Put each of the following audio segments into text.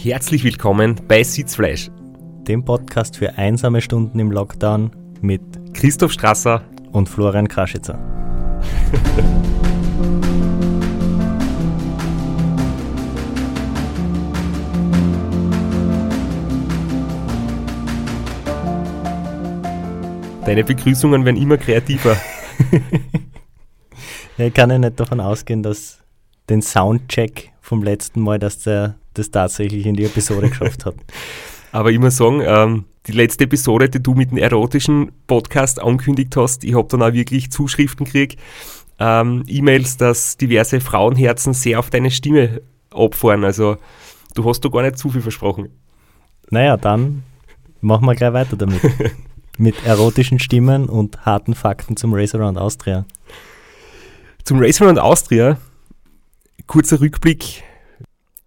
Herzlich willkommen bei Sitzfleisch, dem Podcast für einsame Stunden im Lockdown mit Christoph Strasser und Florian Kraschitzer. Deine Begrüßungen werden immer kreativer. ja, ich kann ja nicht davon ausgehen, dass den Soundcheck vom letzten Mal, dass der das tatsächlich in die Episode geschafft hat. Aber ich muss sagen, ähm, die letzte Episode, die du mit dem erotischen Podcast angekündigt hast, ich habe dann auch wirklich Zuschriften gekriegt, ähm, E-Mails, dass diverse Frauenherzen sehr auf deine Stimme abfahren. Also du hast da gar nicht zu viel versprochen. Naja, dann machen wir gleich weiter damit. mit erotischen Stimmen und harten Fakten zum Race Around Austria. Zum Race Around Austria, kurzer Rückblick.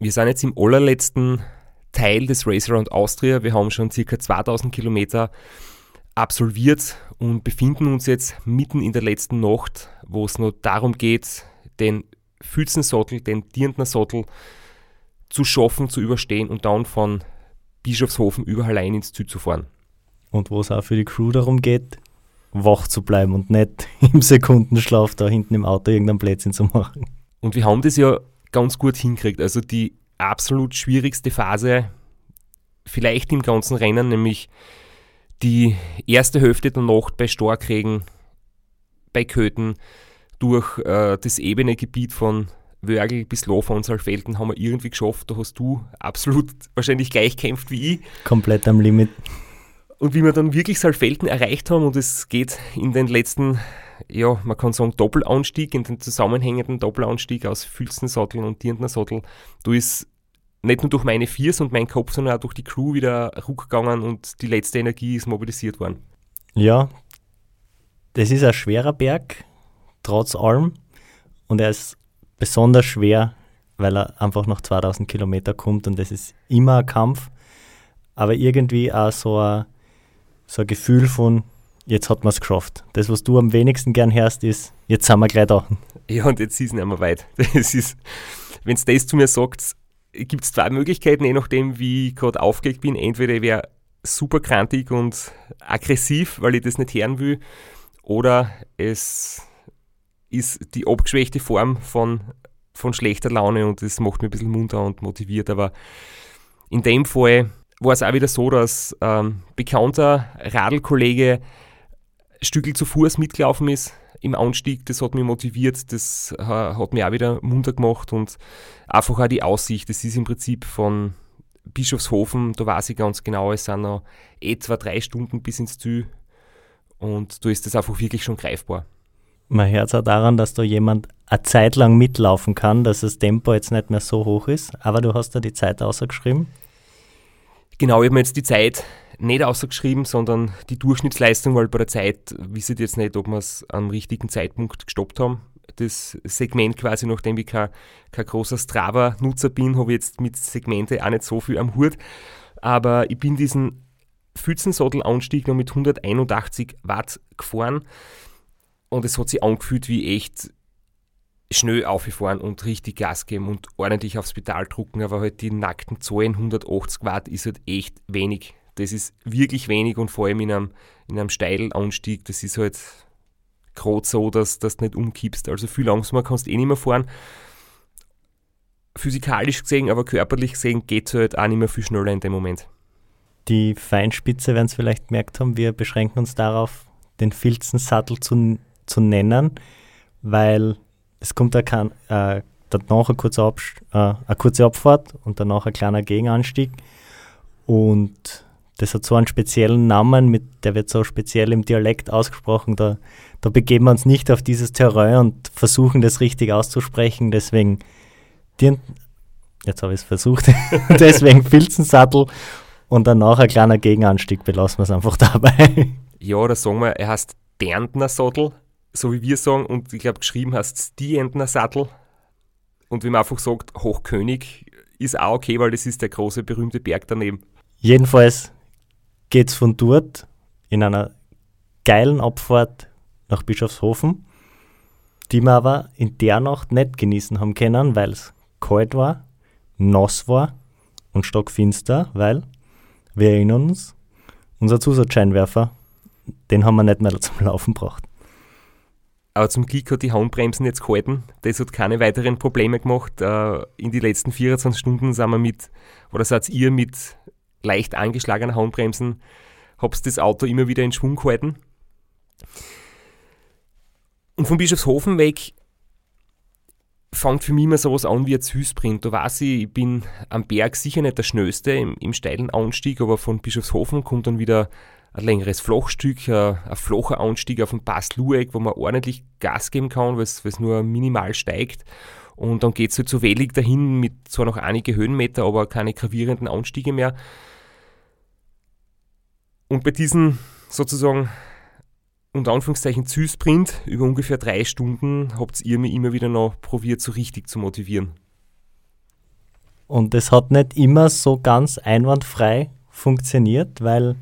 Wir sind jetzt im allerletzten Teil des Race Around Austria. Wir haben schon circa 2000 Kilometer absolviert und befinden uns jetzt mitten in der letzten Nacht, wo es nur darum geht, den Fützensattel, den Dirndner Sattel zu schaffen, zu überstehen und dann von Bischofshofen über Hallein ins Ziel zu fahren und wo es auch für die Crew darum geht, wach zu bleiben und nicht im Sekundenschlaf da hinten im Auto irgendein Plätzchen zu machen. Und wir haben das ja ganz gut hingekriegt. Also die absolut schwierigste Phase vielleicht im ganzen Rennen, nämlich die erste Hälfte der Nacht bei Starkregen, bei Köthen, durch äh, das ebene Gebiet von Wörgl bis Lofer und Saalfelden haben wir irgendwie geschafft. Da hast du absolut wahrscheinlich gleich kämpft wie ich. Komplett am Limit. Und wie wir dann wirklich Saalfelden erreicht haben und es geht in den letzten, ja, man kann sagen Doppelanstieg, in den zusammenhängenden Doppelanstieg aus Filzensattel und Dirndner-Sattel, da ist nicht nur durch meine Viers und meinen Kopf, sondern auch durch die Crew wieder rückgegangen und die letzte Energie ist mobilisiert worden. Ja, das ist ein schwerer Berg, trotz allem. Und er ist besonders schwer, weil er einfach noch 2000 Kilometer kommt und das ist immer ein Kampf. Aber irgendwie auch so ein so ein Gefühl von, jetzt hat man es geschafft. Das, was du am wenigsten gern hörst, ist, jetzt sind wir gleich da. Ja, und jetzt ist es nicht mehr weit. Wenn es das zu mir sagt, gibt es zwei Möglichkeiten, je nachdem, wie ich gerade aufgeregt bin. Entweder ich wäre super krantig und aggressiv, weil ich das nicht hören will, oder es ist die abgeschwächte Form von, von schlechter Laune und das macht mich ein bisschen munter und motiviert. Aber in dem Fall war es auch wieder so, dass ähm, bekannter Radlkollege Stückel zu Fuß mitgelaufen ist im Anstieg. Das hat mich motiviert, das äh, hat mich auch wieder munter gemacht und einfach auch die Aussicht. Das ist im Prinzip von Bischofshofen, da weiß ich ganz genau, es sind noch etwa drei Stunden bis ins Ziel und da ist das einfach wirklich schon greifbar. Man hört es auch daran, dass da jemand eine Zeit lang mitlaufen kann, dass das Tempo jetzt nicht mehr so hoch ist, aber du hast da die Zeit ausgeschrieben. Genau, ich habe mir jetzt die Zeit nicht ausgeschrieben, sondern die Durchschnittsleistung, weil bei der Zeit wisst jetzt nicht, ob wir es am richtigen Zeitpunkt gestoppt haben. Das Segment quasi, nachdem ich kein, kein großer Strava-Nutzer bin, habe ich jetzt mit Segmente auch nicht so viel am Hut. Aber ich bin diesen Pfützensattel-Anstieg noch mit 181 Watt gefahren und es hat sich angefühlt wie echt schnell aufgefahren und richtig Gas geben und ordentlich aufs Pedal drucken, aber halt die nackten Zahlen 180 Watt ist halt echt wenig. Das ist wirklich wenig und vor allem in einem, in einem steilen Anstieg, das ist halt gerade so, dass, dass du nicht umkippst. Also viel langsamer kannst du eh nicht mehr fahren. Physikalisch gesehen, aber körperlich gesehen geht es halt auch nicht mehr viel schneller in dem Moment. Die Feinspitze werden es vielleicht gemerkt haben, wir beschränken uns darauf, den Filzensattel zu, zu nennen, weil es kommt da kein, äh, danach eine kurze, äh, eine kurze Abfahrt und danach ein kleiner Gegenanstieg. Und das hat so einen speziellen Namen, mit, der wird so speziell im Dialekt ausgesprochen. Da, da begeben wir uns nicht auf dieses Terrain und versuchen das richtig auszusprechen. Deswegen, jetzt habe ich es versucht, deswegen Filzensattel und danach ein kleiner Gegenanstieg, belassen wir es einfach dabei. Ja, da sagen wir, er heißt Berndner Sattel so wie wir sagen, und ich glaube, geschrieben hast es die Entner Sattel. Und wie man einfach sagt, Hochkönig ist auch okay, weil das ist der große, berühmte Berg daneben. Jedenfalls geht es von dort in einer geilen Abfahrt nach Bischofshofen, die wir aber in der Nacht nicht genießen haben können, weil es kalt war, nass war und stockfinster, weil, wir erinnern uns, unser Zusatzscheinwerfer, den haben wir nicht mehr zum Laufen gebracht. Aber zum Glück hat die Handbremsen jetzt gehalten. Das hat keine weiteren Probleme gemacht. Äh, in die letzten 24 Stunden sind wir mit, oder seid ihr mit leicht angeschlagenen Handbremsen, habt das Auto immer wieder in Schwung gehalten. Und von Bischofshofen weg fängt für mich immer sowas an wie ein Süßsprint. Da weiß ich, ich bin am Berg sicher nicht der Schnellste im, im steilen Anstieg, aber von Bischofshofen kommt dann wieder ein längeres Flachstück, ein, ein flacher Anstieg auf dem Pass Lueck, wo man ordentlich Gas geben kann, weil es nur minimal steigt. Und dann geht es halt so wellig dahin mit zwar noch einige Höhenmeter, aber keine gravierenden Anstiege mehr. Und bei diesen sozusagen unter Anführungszeichen Süßsprint über ungefähr drei Stunden habt ihr mir immer wieder noch probiert, so richtig zu motivieren. Und es hat nicht immer so ganz einwandfrei funktioniert, weil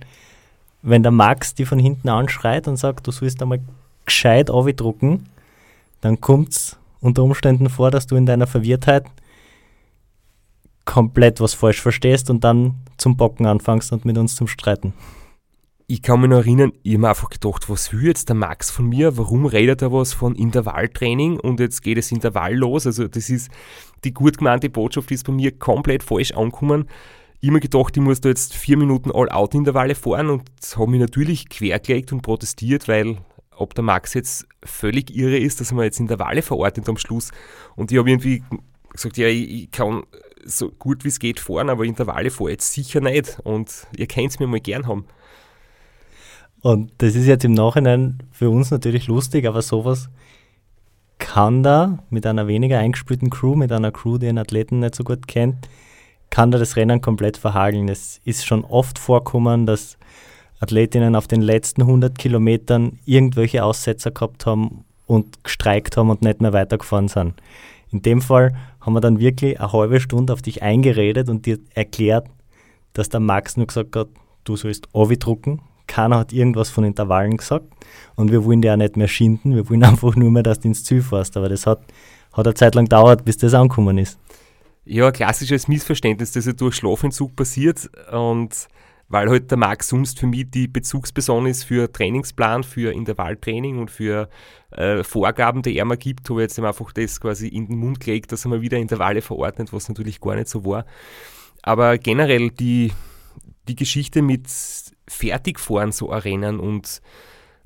wenn der Max die von hinten anschreit und sagt, du sollst einmal gescheit drucken, dann kommt es unter Umständen vor, dass du in deiner Verwirrtheit komplett was falsch verstehst und dann zum Bocken anfängst und mit uns zum Streiten. Ich kann mich noch erinnern, ich habe mir einfach gedacht, was will jetzt der Max von mir? Warum redet er was von Intervalltraining und jetzt geht das Intervall los? Also, das ist die gut gemeinte Botschaft, die ist bei mir komplett falsch angekommen immer gedacht, ich muss da jetzt vier Minuten All-Out-Intervalle fahren und habe mich natürlich quergelegt und protestiert, weil ob der Max jetzt völlig irre ist, dass mir jetzt Intervalle verordnet am Schluss. Und ich habe irgendwie gesagt, ja, ich, kann so gut wie es geht fahren, aber Intervalle fahre jetzt sicher nicht. Und ihr könnt es mir mal gern haben. Und das ist jetzt im Nachhinein für uns natürlich lustig, aber sowas kann da mit einer weniger eingespielten Crew, mit einer Crew, die einen Athleten nicht so gut kennt, kann da das Rennen komplett verhageln. Es ist schon oft vorkommen, dass Athletinnen auf den letzten 100 Kilometern irgendwelche Aussetzer gehabt haben und gestreikt haben und nicht mehr weitergefahren sind. In dem Fall haben wir dann wirklich eine halbe Stunde auf dich eingeredet und dir erklärt, dass der Max nur gesagt hat, du sollst Ovi drucken. Keiner hat irgendwas von Intervallen gesagt und wir wollen dir auch nicht mehr schinden, wir wollen einfach nur mehr, dass du ins Ziel fährst. Aber das hat, hat eine Zeit lang gedauert, bis das angekommen ist ja, klassisches Missverständnis, das ja durch Schlafentzug passiert und weil halt der Max sonst für mich die Bezugsperson ist für Trainingsplan, für Intervalltraining und für äh, Vorgaben, die er mir gibt, habe ich jetzt einfach das quasi in den Mund gelegt, dass er mir wieder Intervalle verordnet, was natürlich gar nicht so war. Aber generell die, die Geschichte mit Fertigfahren so Arenen und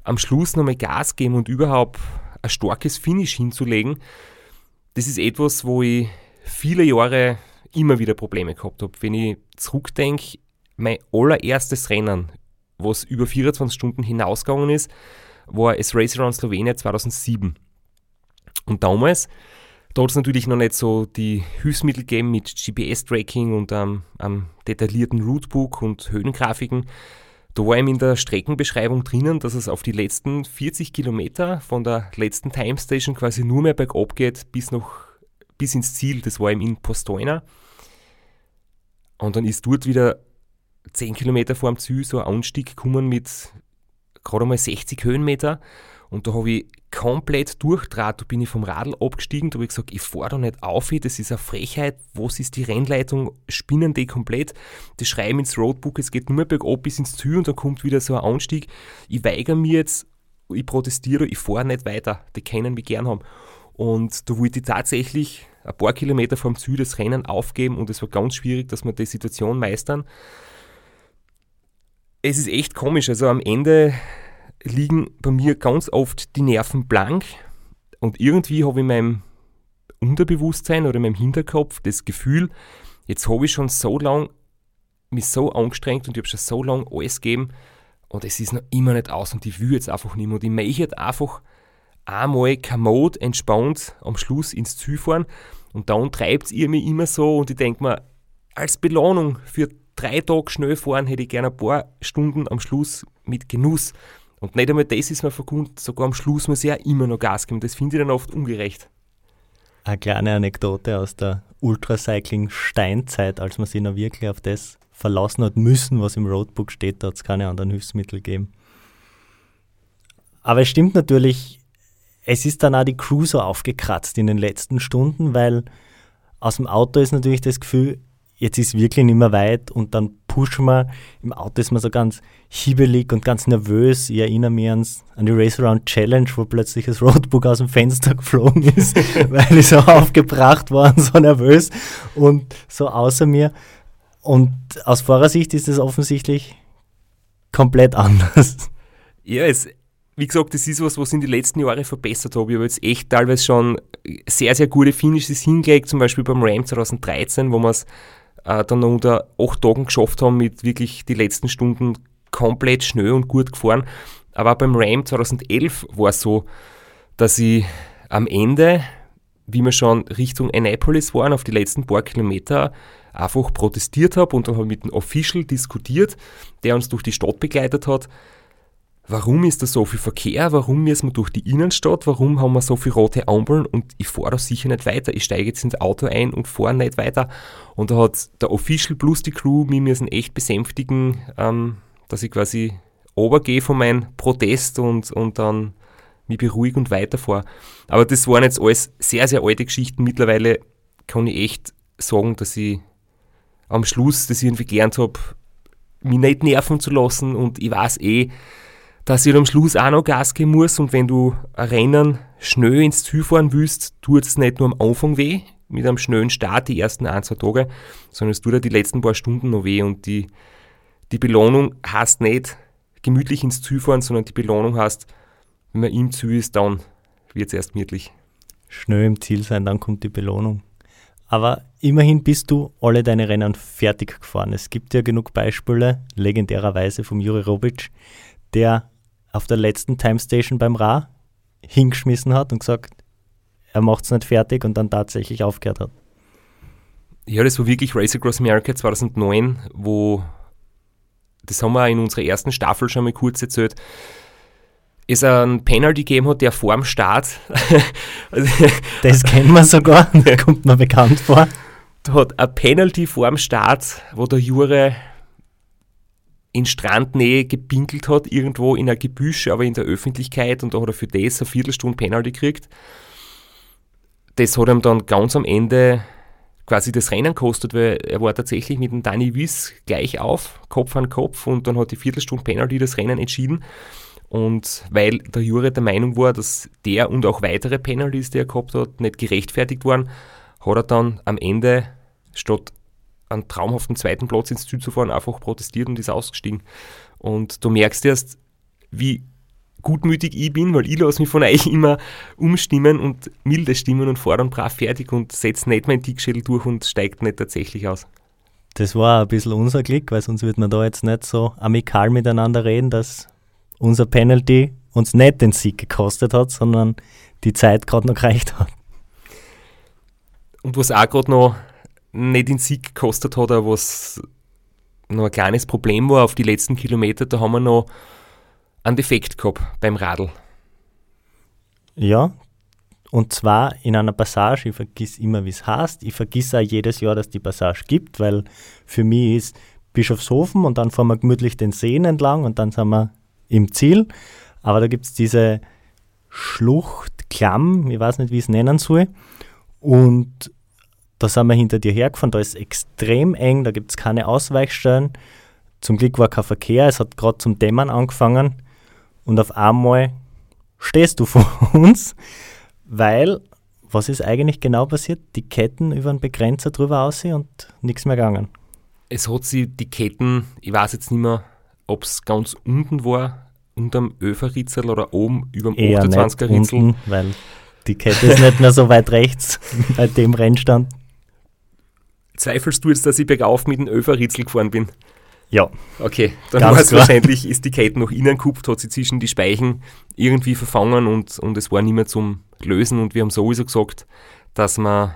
am Schluss nochmal Gas geben und überhaupt ein starkes Finish hinzulegen, das ist etwas, wo ich viele Jahre immer wieder Probleme gehabt habe. Wenn ich zurückdenke, mein allererstes Rennen, was über 24 Stunden hinausgegangen ist, war das Race Around Slovenia 2007. Und damals, da hat es natürlich noch nicht so die Hilfsmittel gegeben mit GPS-Tracking und ähm, einem detaillierten Routebook und Höhengrafiken. Da war ihm in der Streckenbeschreibung drinnen, dass es auf die letzten 40 Kilometer von der letzten Time Station quasi nur mehr bergab geht bis noch bis ins Ziel, das war im in Postoina. Und dann ist dort wieder 10 Kilometer vor dem Ziel so ein Anstieg gekommen mit gerade mal 60 Höhenmeter. Und da habe ich komplett durchdraht. Da bin ich vom Radl abgestiegen. Da habe ich gesagt, ich fahre da nicht auf. Das ist eine Frechheit. Was ist die Rennleitung? Spinnen die komplett? Die schreiben ins Roadbook, es geht nur mehr bergab bis ins Ziel und dann kommt wieder so ein Anstieg. Ich weigere mir jetzt, ich protestiere, ich fahre nicht weiter. Die können mich gern haben. Und da wollte ich tatsächlich ein paar Kilometer vom Ziel das Rennen aufgeben und es war ganz schwierig, dass wir die Situation meistern. Es ist echt komisch, also am Ende liegen bei mir ganz oft die Nerven blank und irgendwie habe ich in meinem Unterbewusstsein oder in meinem Hinterkopf das Gefühl, jetzt habe ich schon so lange mich so angestrengt und ich habe schon so lange alles gegeben und es ist noch immer nicht aus und ich will jetzt einfach nicht mehr und ich möchte einfach einmal kommod, entspannt am Schluss ins Ziel fahren und dann treibt ihr mich immer so und ich denke mir, als Belohnung für drei Tage schnell fahren hätte ich gerne ein paar Stunden am Schluss mit Genuss. Und nicht einmal das ist mir verkund, sogar am Schluss muss ich ja immer noch Gas geben. Das finde ich dann oft ungerecht. Eine kleine Anekdote aus der Ultracycling-Steinzeit, als man sich noch wirklich auf das verlassen hat müssen, was im Roadbook steht, da hat es keine anderen Hilfsmittel gegeben. Aber es stimmt natürlich, es ist dann auch die Crew so aufgekratzt in den letzten Stunden, weil aus dem Auto ist natürlich das Gefühl, jetzt ist wirklich nicht mehr weit und dann pushen wir. Im Auto ist man so ganz hiebelig und ganz nervös. Ich erinnere mich ans, an die Race Around Challenge, wo plötzlich das Roadbook aus dem Fenster geflogen ist, weil ich so aufgebracht war und so nervös und so außer mir. Und aus Fahrersicht ist es offensichtlich komplett anders. Ja, es, wie gesagt, das ist was, was ich in den letzten Jahren verbessert habe. Ich habe jetzt echt teilweise schon sehr, sehr gute Finishes hingelegt, zum Beispiel beim Ram 2013, wo wir es äh, dann noch unter acht Tagen geschafft haben, mit wirklich die letzten Stunden komplett schnell und gut gefahren. Aber beim Ram 2011 war es so, dass ich am Ende, wie wir schon Richtung Annapolis waren, auf die letzten paar Kilometer, einfach protestiert habe und dann habe ich mit dem Official diskutiert, der uns durch die Stadt begleitet hat. Warum ist da so viel Verkehr? Warum müssen wir durch die Innenstadt? Warum haben wir so viele rote Ampeln? Und ich fahre da sicher nicht weiter. Ich steige jetzt ins Auto ein und fahre nicht weiter. Und da hat der Official plus die Crew mich müssen echt besänftigen, ähm, dass ich quasi obergehe von meinem Protest und, und dann mich beruhige und weiterfahre. Aber das waren jetzt alles sehr, sehr alte Geschichten. Mittlerweile kann ich echt sagen, dass ich am Schluss das irgendwie gelernt habe, mich nicht nerven zu lassen und ich weiß eh, dass ich am Schluss auch noch Gas geben muss und wenn du ein Rennen schnell ins Ziel fahren willst, tut es nicht nur am Anfang weh, mit einem schnellen Start die ersten ein, zwei Tage, sondern es tut dir die letzten paar Stunden noch weh und die, die Belohnung heißt nicht gemütlich ins Ziel fahren, sondern die Belohnung heißt, wenn man im Ziel ist, dann wird es erst gemütlich. Schnell im Ziel sein, dann kommt die Belohnung. Aber immerhin bist du alle deine Rennen fertig gefahren. Es gibt ja genug Beispiele, legendärerweise vom Juri Robic, der auf der letzten Timestation beim Ra hingeschmissen hat und gesagt, er macht es nicht fertig und dann tatsächlich aufgehört hat. Ja, das war wirklich Race Across America 2009, wo, das haben wir in unserer ersten Staffel schon mal kurz erzählt, es ein Penalty gegeben hat, der vor dem Start. das kennen wir sogar, kommt mir bekannt vor. Da hat ein Penalty vor dem Start, wo der Jure in Strandnähe gepinkelt hat, irgendwo in einer Gebüsch, aber in der Öffentlichkeit und da hat er für das eine Viertelstunde Penalty gekriegt. Das hat ihm dann ganz am Ende quasi das Rennen kostet, weil er war tatsächlich mit dem Danny Wiss gleich auf, Kopf an Kopf und dann hat die Viertelstunde Penalty das Rennen entschieden. Und weil der Jure der Meinung war, dass der und auch weitere Penalties, die er gehabt hat, nicht gerechtfertigt waren, hat er dann am Ende statt einen traumhaften zweiten Platz ins Ziel zu fahren, einfach protestiert und ist ausgestiegen. Und du merkst erst, wie gutmütig ich bin, weil ich lasse mich von euch immer umstimmen und milde stimmen und dann brav fertig und setze nicht meinen Dickschädel durch und steigt nicht tatsächlich aus. Das war ein bisschen unser Glück, weil sonst wird man da jetzt nicht so amikal miteinander reden, dass unser Penalty uns nicht den Sieg gekostet hat, sondern die Zeit gerade noch gereicht hat. Und was auch gerade noch nicht den Sieg gekostet hat, aber was noch ein kleines Problem war auf die letzten Kilometer, da haben wir noch einen Defekt gehabt beim Radl. Ja, und zwar in einer Passage, ich vergiss immer, wie es heißt. Ich vergiss auch jedes Jahr, dass die Passage gibt, weil für mich ist Bischofshofen und dann fahren wir gemütlich den Seen entlang und dann sind wir im Ziel. Aber da gibt es diese Schlucht, Klamm, ich weiß nicht, wie ich es nennen soll. Und da sind wir hinter dir hergefahren, da ist extrem eng, da gibt es keine Ausweichstellen. Zum Glück war kein Verkehr, es hat gerade zum Dämmern angefangen. Und auf einmal stehst du vor uns, weil, was ist eigentlich genau passiert? Die Ketten über den Begrenzer drüber aussehen und nichts mehr gegangen. Es hat sie die Ketten, ich weiß jetzt nicht mehr, ob es ganz unten war, unterm Öferritzel oder oben über dem 28er Ritzel. Unten, weil die Kette ist nicht mehr so weit rechts bei dem Rennstand. Zweifelst du jetzt, dass ich bergauf mit dem Öferritzel gefahren bin? Ja. Okay, dann war es wahrscheinlich, ist die Kette nach innen gekupft, hat sie zwischen die Speichen irgendwie verfangen und, und es war nicht mehr zum Lösen und wir haben sowieso gesagt, dass wir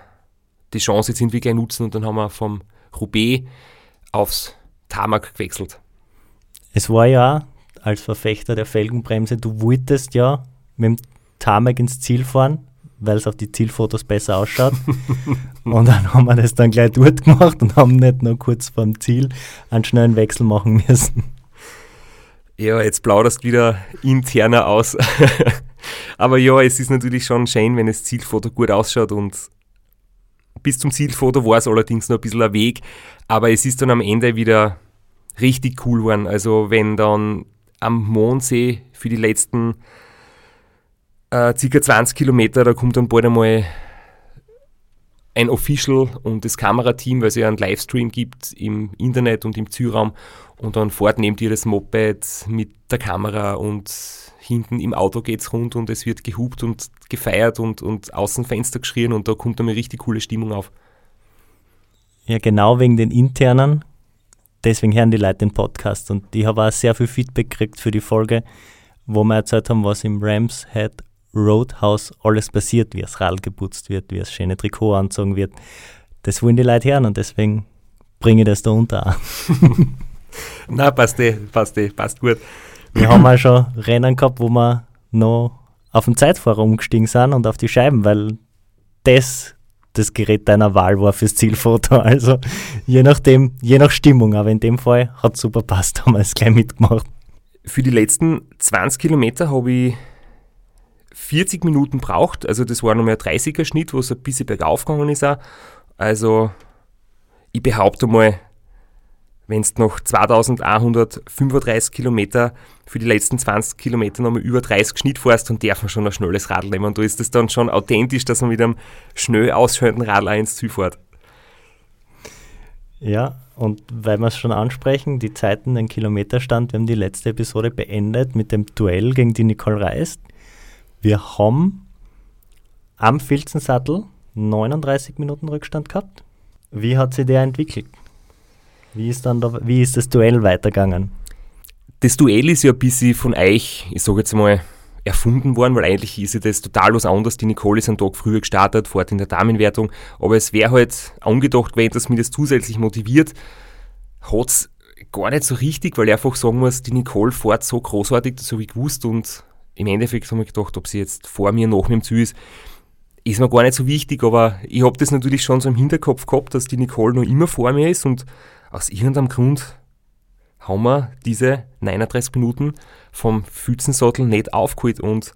die Chance jetzt irgendwie gleich nutzen und dann haben wir vom Roubaix aufs Tarmac gewechselt. Es war ja als Verfechter der Felgenbremse, du wolltest ja mit dem Tarmac ins Ziel fahren, weil es auf die Zielfotos besser ausschaut. und dann haben wir das dann gleich dort gemacht und haben nicht nur kurz vorm Ziel einen schnellen Wechsel machen müssen. Ja, jetzt plauderst wieder interner aus. Aber ja, es ist natürlich schon schön, wenn das Zielfoto gut ausschaut und Bis zum Zielfoto war es allerdings noch ein bisschen ein Weg, aber es ist dann am Ende wieder richtig cool geworden. Also wenn dann am Mondsee für die letzten äh, circa 20 Kilometer, da kommt dann bald einmal ein Official und das Kamerateam, weil es ja einen Livestream gibt im Internet und im Zielraum und dann fährt neben dir das Moped mit der Kamera und hinten im Auto geht es rund und es wird gehupt und gefeiert und, und Außenfenster geschrien und da kommt dann eine richtig coole Stimmung auf. Ja, genau wegen den internen. Deswegen hören die Leute den Podcast und ich habe auch sehr viel Feedback gekriegt für die Folge, wo wir erzählt haben, was im Rams Head Roadhouse alles passiert, wie das Rad geputzt wird, wie das schöne Trikot anzogen wird. Das wollen die Leute hören und deswegen bringe ich das da unter. Na, passt eh, passt eh, passt gut. Wir haben auch schon Rennen gehabt, wo wir noch auf den Zeitfahrer umgestiegen sind und auf die Scheiben, weil das das Gerät deiner Wahl war fürs Zielfoto. Also je nachdem, je nach Stimmung, aber in dem Fall hat es super passt, haben wir es gleich mitgemacht. Für die letzten 20 Kilometer habe ich 40 Minuten braucht. Also das war nochmal ein 30er Schnitt, wo es ein bisschen bergauf gegangen ist. Auch. Also ich behaupte mal, wenn du noch 2135 Kilometer für die letzten 20 Kilometer nochmal über 30 Schnitt fährst, dann darf man schon ein schnelles Radl nehmen. Und da ist es dann schon authentisch, dass man mit einem schnell ausschauenden Radl ins Ziel fährt. Ja, und weil wir es schon ansprechen, die Zeiten, den Kilometerstand, wir haben die letzte Episode beendet mit dem Duell gegen die Nicole Reist. Wir haben am Filzensattel 39 Minuten Rückstand gehabt. Wie hat sich der entwickelt? Wie ist, dann da, wie ist das Duell weitergegangen? Das Duell ist ja ein bisschen von euch, ich sage jetzt mal, erfunden worden, weil eigentlich ist ja das total was anderes. Die Nicole ist einen Tag früher gestartet, fährt in der Damenwertung, aber es wäre halt angedacht gewesen, dass mich das zusätzlich motiviert. Hat es gar nicht so richtig, weil ich einfach sagen muss, die Nicole fährt so großartig, das habe ich gewusst und im Endeffekt habe ich gedacht, ob sie jetzt vor mir, nach mir im Ziel ist, ist mir gar nicht so wichtig, aber ich habe das natürlich schon so im Hinterkopf gehabt, dass die Nicole noch immer vor mir ist und aus irgendeinem Grund haben wir diese 39 Minuten vom Fützensattel nicht aufgeholt und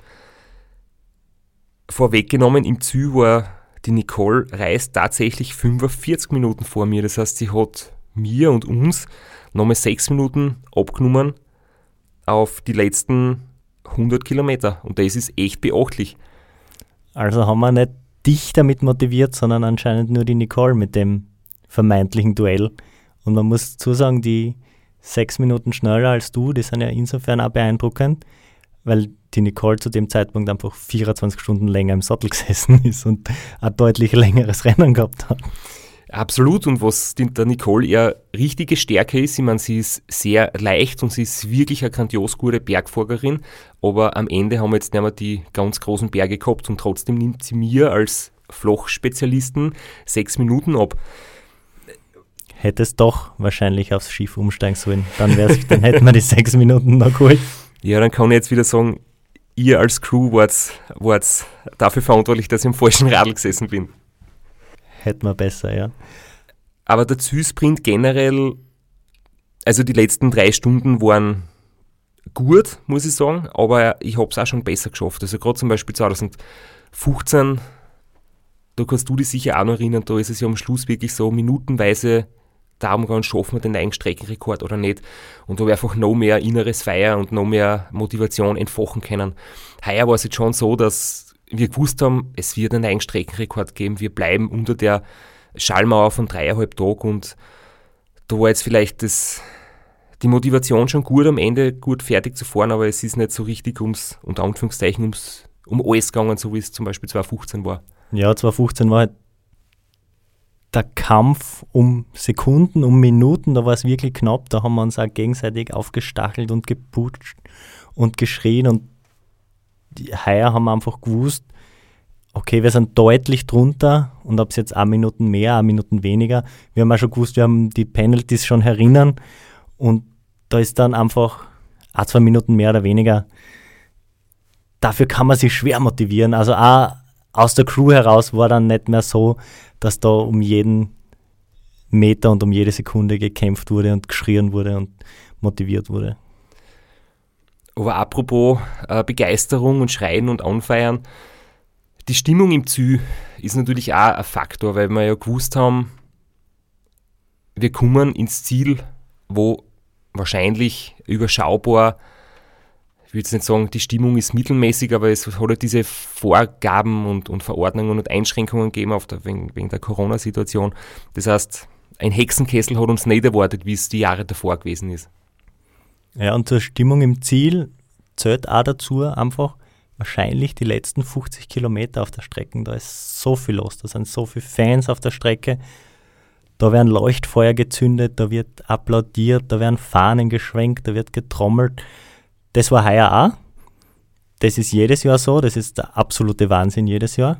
vorweggenommen im Ziel war die Nicole Reis tatsächlich 45 Minuten vor mir. Das heißt, sie hat mir und uns nochmal 6 Minuten abgenommen auf die letzten 100 Kilometer. Und das ist echt beachtlich. Also haben wir nicht dich damit motiviert, sondern anscheinend nur die Nicole mit dem vermeintlichen Duell. Und man muss zusagen, die sechs Minuten schneller als du, die sind ja insofern auch beeindruckend, weil die Nicole zu dem Zeitpunkt einfach 24 Stunden länger im Sattel gesessen ist und ein deutlich längeres Rennen gehabt hat. Absolut. Und was der Nicole eher richtige Stärke ist, ich meine, sie ist sehr leicht und sie ist wirklich eine grandios gute Bergfolgerin. Aber am Ende haben wir jetzt nicht mehr die ganz großen Berge gehabt und trotzdem nimmt sie mir als Flochspezialisten sechs Minuten ab hättest doch wahrscheinlich aufs Schiff umsteigen sollen. Dann, dann hätten wir die sechs Minuten noch geholt. Ja, dann kann ich jetzt wieder sagen, ihr als Crew wart, wart dafür verantwortlich, dass ich im falschen Radl gesessen bin. Hätten wir besser, ja. Aber der Züsprint generell, also die letzten drei Stunden waren gut, muss ich sagen, aber ich habe es auch schon besser geschafft. Also gerade zum Beispiel 2015, da kannst du dich sicher auch noch erinnern, da ist es ja am Schluss wirklich so minutenweise darum gehen, schaffen wir den neuen Streckenrekord oder nicht. Und da habe ich einfach noch mehr inneres Feier und noch mehr Motivation entfachen können. Heuer war es jetzt schon so, dass wir gewusst haben, es wird einen neuen Streckenrekord geben. Wir bleiben unter der Schallmauer von dreieinhalb Tagen und da war jetzt vielleicht das, die Motivation schon gut am Ende, gut fertig zu fahren, aber es ist nicht so richtig ums, unter Anführungszeichen, ums, um alles gegangen, so wie es zum Beispiel 2015 war. Ja, 2015 war halt der Kampf um Sekunden, um Minuten, da war es wirklich knapp. Da haben wir uns auch gegenseitig aufgestachelt und geputscht und geschrien. Und heuer haben einfach gewusst, okay, wir sind deutlich drunter und ob es jetzt ein Minuten mehr, ein Minuten weniger. Wir haben auch schon gewusst, wir haben die Penalties schon herinnen und da ist dann einfach ein, zwei Minuten mehr oder weniger. Dafür kann man sich schwer motivieren. Also auch aus der Crew heraus war dann nicht mehr so, dass da um jeden Meter und um jede Sekunde gekämpft wurde und geschrien wurde und motiviert wurde. Aber apropos äh, Begeisterung und Schreien und Anfeiern, Die Stimmung im Zü ist natürlich auch ein Faktor, weil wir ja gewusst haben, wir kommen ins Ziel, wo wahrscheinlich überschaubar, ich würde jetzt nicht sagen, die Stimmung ist mittelmäßig, aber es hat halt diese Vorgaben und, und Verordnungen und Einschränkungen gegeben auf der, wegen, wegen der Corona-Situation. Das heißt, ein Hexenkessel hat uns nicht erwartet, wie es die Jahre davor gewesen ist. Ja, und zur Stimmung im Ziel zählt auch dazu einfach wahrscheinlich die letzten 50 Kilometer auf der Strecke. Da ist so viel los, da sind so viele Fans auf der Strecke. Da werden Leuchtfeuer gezündet, da wird applaudiert, da werden Fahnen geschwenkt, da wird getrommelt. Das war heuer auch. Das ist jedes Jahr so, das ist der absolute Wahnsinn jedes Jahr.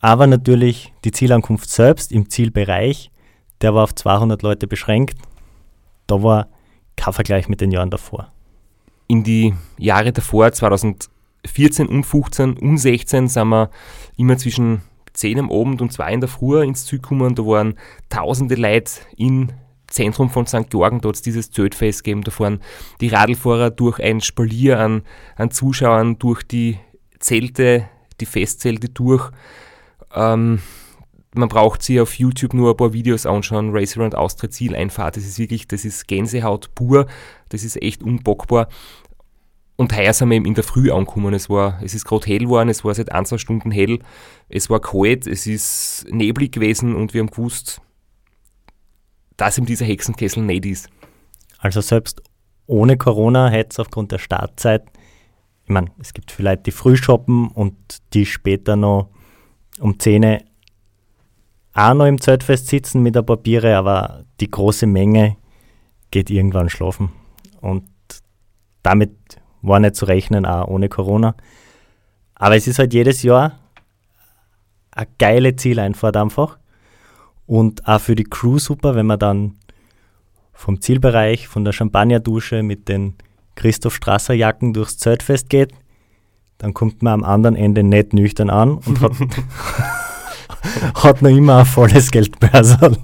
Aber natürlich die Zielankunft selbst im Zielbereich, der war auf 200 Leute beschränkt. Da war kein Vergleich mit den Jahren davor. In die Jahre davor, 2014 und 15 und 16, sind wir immer zwischen 10 am Abend und 2 in der Früh ins Ziel gekommen. Da waren tausende Leute im Zentrum von St. Georgen, dort hat dieses Zeltfest gegeben. Da fahren die Radlfahrer durch ein Spalier an, an Zuschauern, durch die Zelte, die Festzelte durch. Ähm, man braucht sich auf YouTube nur ein paar Videos anschauen, Race Around Austria Zieleinfahrt, das ist wirklich, das ist Gänsehaut pur, das ist echt unbockbar. Und heuer sind wir eben in der Früh angekommen. Es, war, es ist gerade hell geworden, es war seit ein, zwei Stunden hell. Es war kalt, es ist neblig gewesen und wir haben gewusst, dass ihm dieser Hexenkessel nicht ist. Also selbst ohne Corona hätte es aufgrund der Startzeit, ich meine, es gibt vielleicht die Frühshoppen und die später noch um 10 Uhr auch noch im Zeltfest sitzen mit ein paar Biere, aber die große Menge geht irgendwann schlafen. Und damit war nicht zu rechnen, auch ohne Corona. Aber es ist halt jedes Jahr eine geile Zieleinfahrt einfach. Und auch für die Crew super, wenn man dann vom Zielbereich, von der Champagnerdusche mit den Christoph Strasser Jacken durchs Zeltfest geht, dann kommt man am anderen Ende nicht nüchtern an und hat, hat noch immer ein volles Geldbörsel.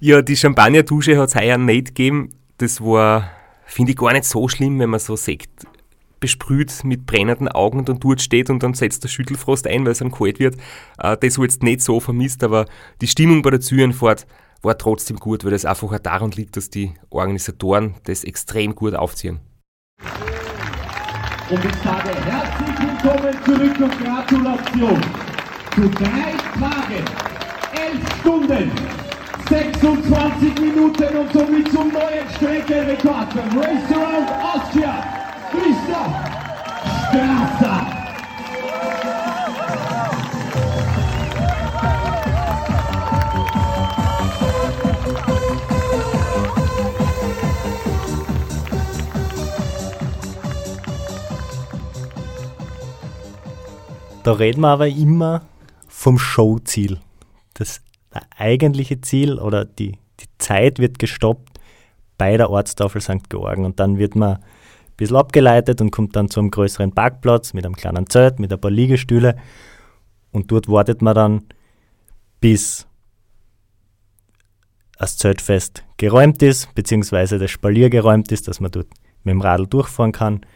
Ja, die Champagnerdusche hat es heuer nicht gegeben. Das war Finde ich gar nicht so schlimm, wenn man so Sekt besprüht mit brennenden Augen und dann dort steht und dann setzt der Schüttelfrost ein, weil es dann kalt wird. Äh, das habe jetzt nicht so vermisst, aber die Stimmung bei der Zürenfahrt war trotzdem gut, weil das einfach auch daran liegt, dass die Organisatoren das extrem gut aufziehen. Und ich sage herzlich willkommen zurück und Gratulation zu drei Tagen, elf Stunden, 26 Minuten und somit zum neuen Streckenrekord beim Race Around Austria, Christoph Strasser. Da reden wir aber immer vom Showziel. Das eigentliche Ziel oder die, die Zeit wird gestoppt bei der Ortstafel St. Georgen und dann wird man ein bisschen abgeleitet und kommt dann zu einem größeren Parkplatz mit einem kleinen Zelt, mit ein paar Liegestühle und dort wartet man dann, bis das Zeltfest geräumt ist, beziehungsweise das Spalier geräumt ist, dass man dort mit dem Radl durchfahren kann.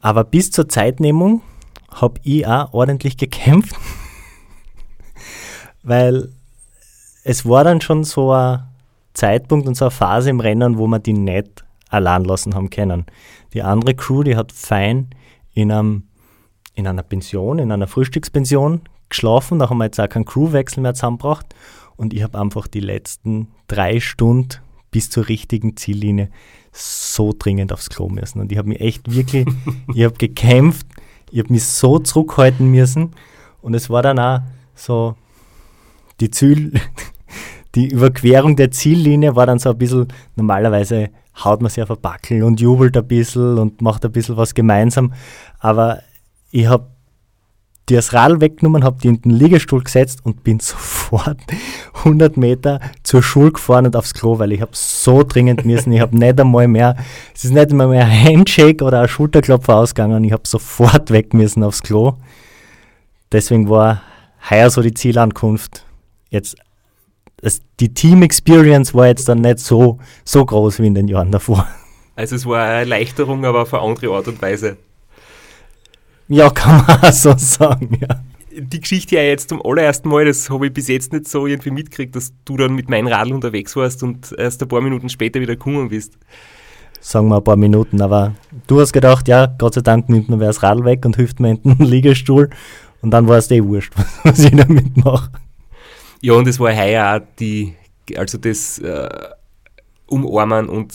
Aber bis zur Zeitnehmung habe ich auch ordentlich gekämpft, weil es war dann schon so ein Zeitpunkt und so eine Phase im Rennen, wo wir die nicht allein lassen haben können. Die andere Crew, die hat fein in, einem, in einer Pension, in einer Frühstückspension geschlafen. Da haben wir jetzt auch keinen Crewwechsel mehr zusammengebracht. Und ich habe einfach die letzten drei Stunden bis zur richtigen Ziellinie so dringend aufs Klo müssen. Und ich habe mich echt wirklich, ich habe gekämpft, ich habe mich so zurückhalten müssen. Und es war dann auch so, die Ziel, die Überquerung der Ziellinie war dann so ein bisschen, normalerweise haut man sich auf ein Backel und jubelt ein bisschen und macht ein bisschen was gemeinsam. Aber ich habe das Radl weggenommen, habe die in den Liegestuhl gesetzt und bin sofort 100 Meter zur Schule gefahren und aufs Klo, weil ich habe so dringend müssen. Ich habe nicht einmal mehr, es ist nicht einmal mehr ein Handshake oder ein Schulterklopfer ausgegangen. Ich habe sofort weg müssen aufs Klo. Deswegen war heuer so die Zielankunft jetzt das, die Team Experience war jetzt dann nicht so, so groß wie in den Jahren davor. Also es war eine Erleichterung, aber auf eine andere Art und Weise. Ja, kann man auch so sagen, ja. Die Geschichte ja jetzt zum allerersten Mal, das habe ich bis jetzt nicht so irgendwie mitgekriegt, dass du dann mit meinem Radl unterwegs warst und erst ein paar Minuten später wieder gekommen bist. Sagen wir ein paar Minuten, aber du hast gedacht, ja, Gott sei Dank nimmt wer das Radl weg und hilft mir in den Liegestuhl und dann war es eh wurscht, was ich damit mache. Ja, und es war heuer auch die, also das äh, Umarmen und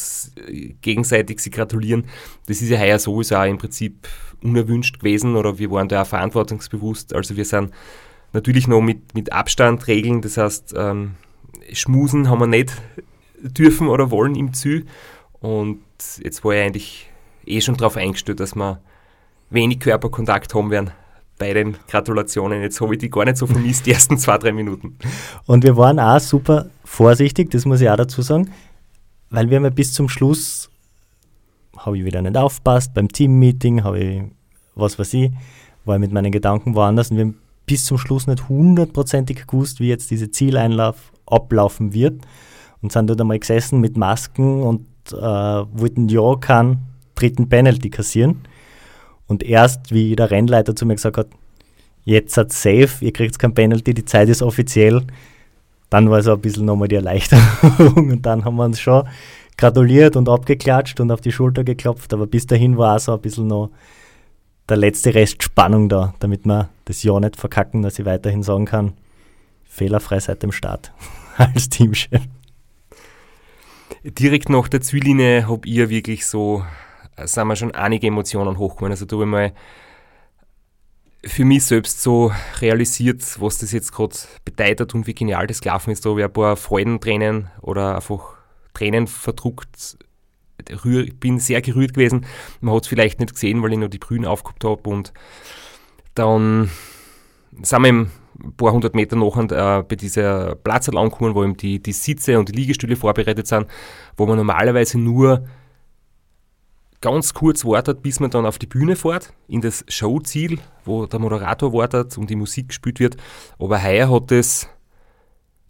gegenseitig sich gratulieren, das ist ja heuer sowieso auch im Prinzip unerwünscht gewesen oder wir waren da auch verantwortungsbewusst. Also wir sind natürlich noch mit, mit Abstand regeln, das heißt, ähm, schmusen haben wir nicht dürfen oder wollen im Zü. Und jetzt war ich eigentlich eh schon darauf eingestellt, dass wir wenig Körperkontakt haben werden bei den Gratulationen. Jetzt habe ich die gar nicht so vermisst, die ersten zwei, drei Minuten. Und wir waren auch super vorsichtig, das muss ich auch dazu sagen, weil wir haben ja bis zum Schluss, habe ich wieder nicht aufpasst, beim Teammeeting habe ich, was weiß ich, war mit meinen Gedanken woanders und wir haben bis zum Schluss nicht hundertprozentig gewusst, wie jetzt diese Zieleinlauf ablaufen wird und sind dort einmal gesessen mit Masken und äh, wollten ja keinen dritten Penalty kassieren. Und erst wie der Rennleiter zu mir gesagt hat, jetzt hat safe, ihr kriegt kein Penalty, die Zeit ist offiziell, dann war so ein bisschen nochmal die Erleichterung. Und dann haben wir uns schon gratuliert und abgeklatscht und auf die Schulter geklopft, aber bis dahin war auch so ein bisschen noch der letzte Rest Spannung da, damit wir das Jahr nicht verkacken, dass ich weiterhin sagen kann, fehlerfrei seit dem Start als Teamchef. Direkt nach der Ziellinie habe ich wirklich so sind mir schon einige Emotionen hochgekommen. Also da habe ich mal für mich selbst so realisiert, was das jetzt gerade bedeutet und wie genial das gelaufen ist. Da habe ich ein paar Freudentränen oder einfach Tränen verdruckt. Ich bin sehr gerührt gewesen. Man hat es vielleicht nicht gesehen, weil ich noch die Brühen aufgehabt habe. Und dann sind wir ein paar hundert Meter nachher äh, bei dieser Platzl angekommen, wo eben die, die Sitze und die Liegestühle vorbereitet sind, wo man normalerweise nur ganz kurz wartet, bis man dann auf die Bühne fährt, in das Showziel, wo der Moderator wartet und die Musik gespielt wird. Aber heuer hat es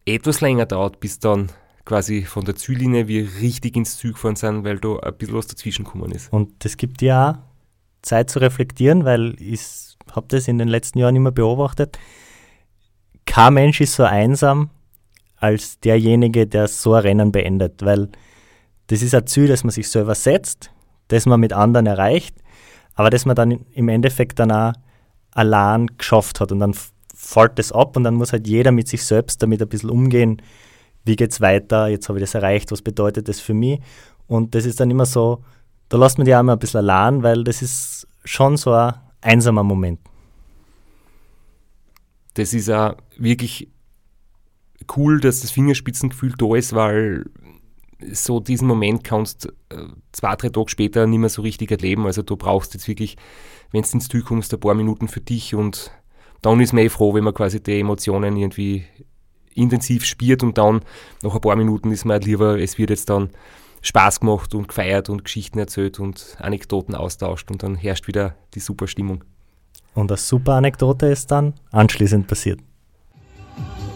etwas länger dauert, bis dann quasi von der Ziellinie wir richtig ins Ziel gefahren sind, weil da ein bisschen was dazwischen gekommen ist. Und das gibt ja auch Zeit zu reflektieren, weil ich habe das in den letzten Jahren immer beobachtet. Kein Mensch ist so einsam als derjenige, der so ein Rennen beendet, weil das ist ein Ziel, das man sich selber setzt das man mit anderen erreicht, aber das man dann im Endeffekt dann auch allein geschafft hat. Und dann fällt das ab und dann muss halt jeder mit sich selbst damit ein bisschen umgehen, wie geht es weiter, jetzt habe ich das erreicht, was bedeutet das für mich? Und das ist dann immer so, da lässt man die auch immer ein bisschen allein, weil das ist schon so ein einsamer Moment. Das ist auch wirklich cool, dass das Fingerspitzengefühl da ist, weil so diesen Moment kannst äh, zwei, drei Tage später nicht mehr so richtig erleben. Also du brauchst jetzt wirklich, wenn du ins Ziel kommst, ein paar Minuten für dich und dann ist man eh froh, wenn man quasi die Emotionen irgendwie intensiv spürt und dann nach ein paar Minuten ist man halt lieber, es wird jetzt dann Spaß gemacht und gefeiert und Geschichten erzählt und Anekdoten austauscht und dann herrscht wieder die super Stimmung. Und eine super Anekdote ist dann anschließend passiert.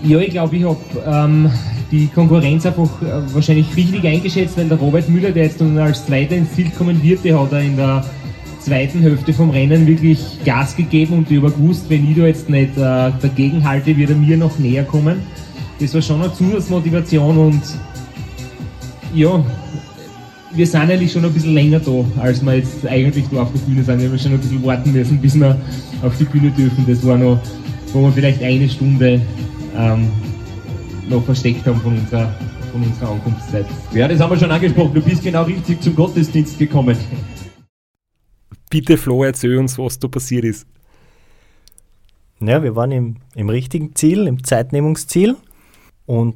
Ja, ich glaube, ich habe ähm, die Konkurrenz einfach äh, wahrscheinlich richtig eingeschätzt, weil der Robert Müller, der jetzt nun als Zweiter ins Ziel kommen wird, der hat er in der zweiten Hälfte vom Rennen wirklich Gas gegeben und ich habe gewusst, wenn ich da jetzt nicht äh, dagegen halte, wird er mir noch näher kommen. Das war schon eine Zusatzmotivation und ja, wir sind eigentlich schon ein bisschen länger da, als wir jetzt eigentlich da auf der Bühne sind. Wir haben schon ein bisschen warten müssen, bis wir auf die Bühne dürfen. Das war noch, wo wir vielleicht eine Stunde ähm, noch versteckt haben von unserer, von unserer Ankunftszeit. Ja, das haben wir schon angesprochen. Du bist genau richtig zum Gottesdienst gekommen. Bitte Flo, erzähl uns, was da passiert ist. Ja, wir waren im, im richtigen Ziel, im Zeitnehmungsziel. Und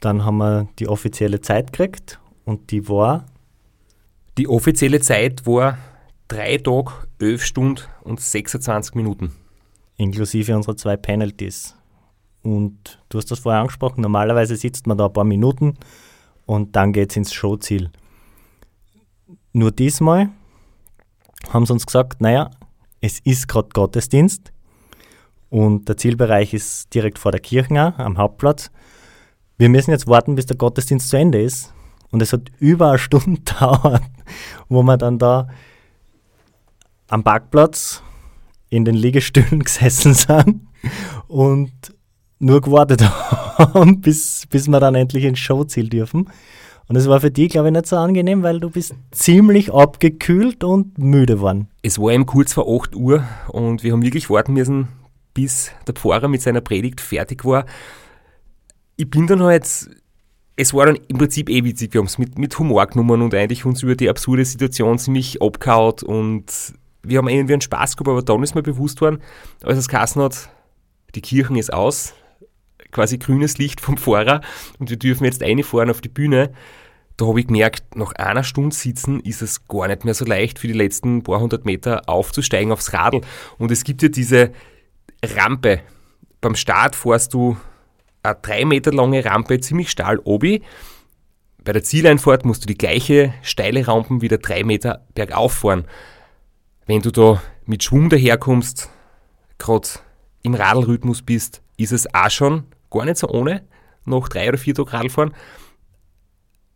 dann haben wir die offizielle Zeit gekriegt und die war. Die offizielle Zeit war 3 Tage, 11 Stunden und 26 Minuten. Inklusive unserer zwei Penalties. Und du hast das vorher angesprochen, normalerweise sitzt man da ein paar Minuten und dann geht es ins Showziel. Nur diesmal haben sie uns gesagt, naja, es ist gerade Gottesdienst und der Zielbereich ist direkt vor der Kirche am Hauptplatz. Wir müssen jetzt warten, bis der Gottesdienst zu Ende ist. Und es hat über eine Stunde gedauert, wo wir dann da am Parkplatz in den Liegestühlen gesessen sind und nur gewartet haben, bis, bis wir dann endlich ins Showziel dürfen. Und es war für dich, glaube ich, nicht so angenehm, weil du bist ziemlich abgekühlt und müde geworden. Es war eben kurz vor 8 Uhr und wir haben wirklich warten müssen, bis der Pfarrer mit seiner Predigt fertig war. Ich bin dann halt, es war dann im Prinzip eh witzig, wir haben es mit, mit Humor genommen und eigentlich uns über die absurde Situation ziemlich abgehaut und wir haben irgendwie einen Spaß gehabt, aber dann ist mir bewusst worden, als es Kassen hat, die Kirchen ist aus, quasi grünes Licht vom Fahrer und wir dürfen jetzt reinfahren auf die Bühne. Da habe ich gemerkt, nach einer Stunde sitzen ist es gar nicht mehr so leicht, für die letzten paar hundert Meter aufzusteigen aufs Radl. Und es gibt ja diese Rampe. Beim Start fährst du eine drei Meter lange Rampe, ziemlich steil obi. Bei der Zieleinfahrt musst du die gleiche steile Rampe wieder drei Meter bergauf fahren. Wenn du da mit Schwung daherkommst, gerade im Radlrhythmus bist, ist es auch schon gar nicht so ohne, noch drei oder vier Tage Radfahren.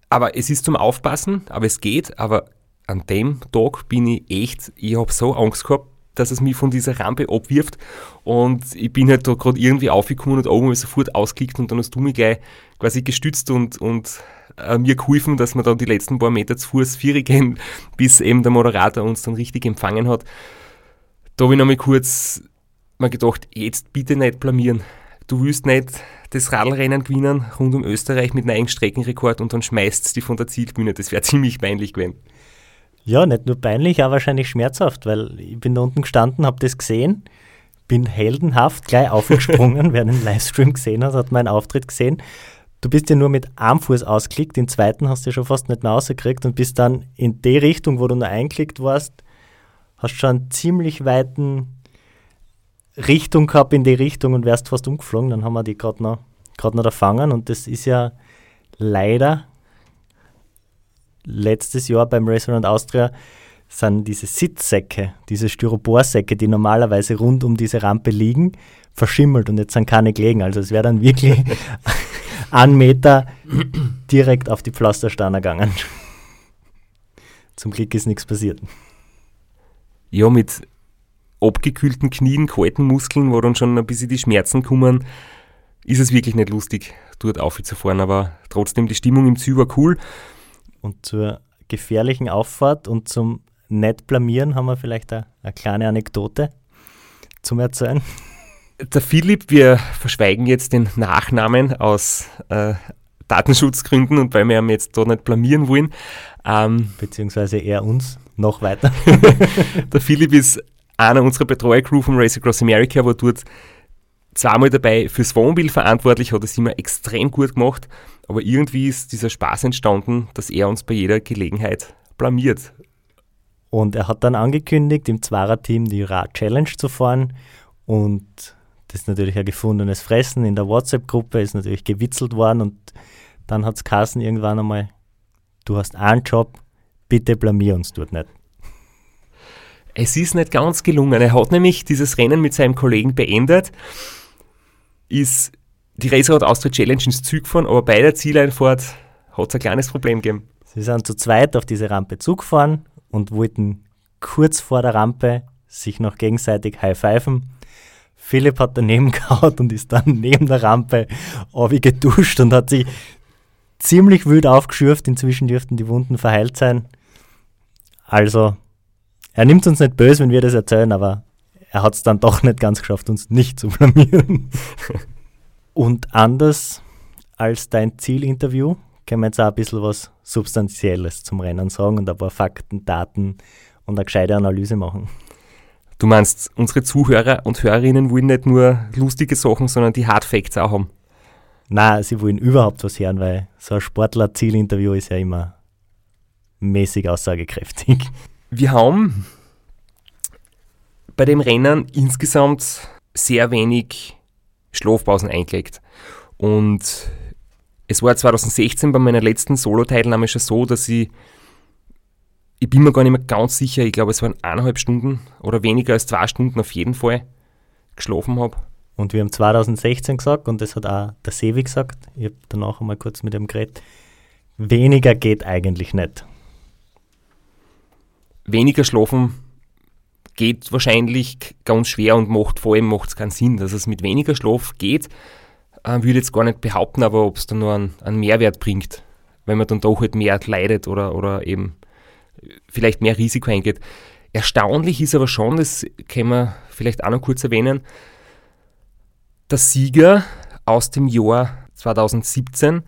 Aber es ist zum Aufpassen, aber es geht. Aber an dem Tag bin ich echt, ich habe so Angst gehabt, dass es mich von dieser Rampe abwirft. Und ich bin halt da gerade irgendwie aufgekommen und oben habe ich sofort ausgeklickt und dann hast du mich gleich quasi gestützt und, und äh, mir geholfen, dass wir dann die letzten paar Meter zu Fuß vier gehen, bis eben der Moderator uns dann richtig empfangen hat. Da habe ich nochmal kurz mal gedacht, jetzt bitte nicht blamieren du willst nicht das Radlrennen gewinnen rund um Österreich mit einem eigenen Streckenrekord und dann schmeißt die von der Zielbühne. Das wäre ziemlich peinlich gewesen. Ja, nicht nur peinlich, auch wahrscheinlich schmerzhaft, weil ich bin da unten gestanden, habe das gesehen, bin heldenhaft gleich aufgesprungen. Wer den Livestream gesehen hat, hat meinen Auftritt gesehen. Du bist ja nur mit einem Fuß ausklickt, den zweiten hast du ja schon fast nicht mehr rausgekriegt und bist dann in die Richtung, wo du nur einklickt warst, hast schon einen ziemlich weiten Richtung gehabt in die Richtung und wärst fast umgeflogen, dann haben wir die gerade noch, noch erfangen und das ist ja leider letztes Jahr beim Restaurant Austria sind diese Sitzsäcke, diese Styroporsäcke, die normalerweise rund um diese Rampe liegen, verschimmelt und jetzt sind keine gelegen. Also es wäre dann wirklich ein Meter direkt auf die Pflastersteine gegangen. Zum Glück ist nichts passiert. Ja, mit abgekühlten Knien, kalten Muskeln, wo dann schon ein bisschen die Schmerzen kommen, ist es wirklich nicht lustig, dort aufzufahren. Aber trotzdem, die Stimmung im Ziel war cool. Und zur gefährlichen Auffahrt und zum nicht blamieren haben wir vielleicht eine, eine kleine Anekdote zum Erzählen. Der Philipp, wir verschweigen jetzt den Nachnamen aus äh, Datenschutzgründen und weil wir ihn jetzt da nicht blamieren wollen. Ähm, Beziehungsweise er uns noch weiter. der Philipp ist einer unserer Betreuercrew vom Race Across America war dort zweimal dabei fürs Wohnmobil verantwortlich, hat es immer extrem gut gemacht, aber irgendwie ist dieser Spaß entstanden, dass er uns bei jeder Gelegenheit blamiert. Und er hat dann angekündigt, im Zwarer-Team die Rad-Challenge zu fahren und das ist natürlich ein gefundenes Fressen. In der WhatsApp-Gruppe ist natürlich gewitzelt worden und dann hat es Carsten irgendwann einmal, du hast einen Job, bitte blamier uns dort nicht. Es ist nicht ganz gelungen. Er hat nämlich dieses Rennen mit seinem Kollegen beendet, ist die Racerad Austria Challenge ins Zug gefahren, aber bei der Zieleinfahrt hat es ein kleines Problem gegeben. Sie sind zu zweit auf diese Rampe zugefahren und wollten kurz vor der Rampe sich noch gegenseitig high-pfeifen. Philipp hat daneben gehauen und ist dann neben der Rampe geduscht und hat sich ziemlich wild aufgeschürft. Inzwischen dürften die Wunden verheilt sein. Also er nimmt uns nicht böse, wenn wir das erzählen, aber er hat es dann doch nicht ganz geschafft, uns nicht zu blamieren. Und anders als dein Zielinterview können wir jetzt auch ein bisschen was Substanzielles zum Rennen sagen und ein paar Fakten, Daten und eine gescheite Analyse machen. Du meinst, unsere Zuhörer und Hörerinnen wollen nicht nur lustige Sachen, sondern die Hard Facts auch haben? Nein, sie wollen überhaupt was hören, weil so ein Sportler-Zielinterview ist ja immer mäßig aussagekräftig. Wir haben bei dem Rennen insgesamt sehr wenig Schlafpausen eingelegt. Und es war 2016 bei meiner letzten Solo-Teilnahme schon so, dass ich, ich bin mir gar nicht mehr ganz sicher, ich glaube es waren eineinhalb Stunden oder weniger als zwei Stunden auf jeden Fall geschlafen habe. Und wir haben 2016 gesagt, und das hat auch der Sevi gesagt, ich habe danach einmal kurz mit ihm geredet, weniger geht eigentlich nicht weniger schlafen geht wahrscheinlich ganz schwer und macht vor allem macht's keinen Sinn. Dass es mit weniger Schlaf geht, äh, würde jetzt gar nicht behaupten, aber ob es dann nur einen, einen Mehrwert bringt, wenn man dann doch halt mehr leidet oder, oder eben vielleicht mehr Risiko eingeht. Erstaunlich ist aber schon, das können wir vielleicht auch noch kurz erwähnen, der Sieger aus dem Jahr 2017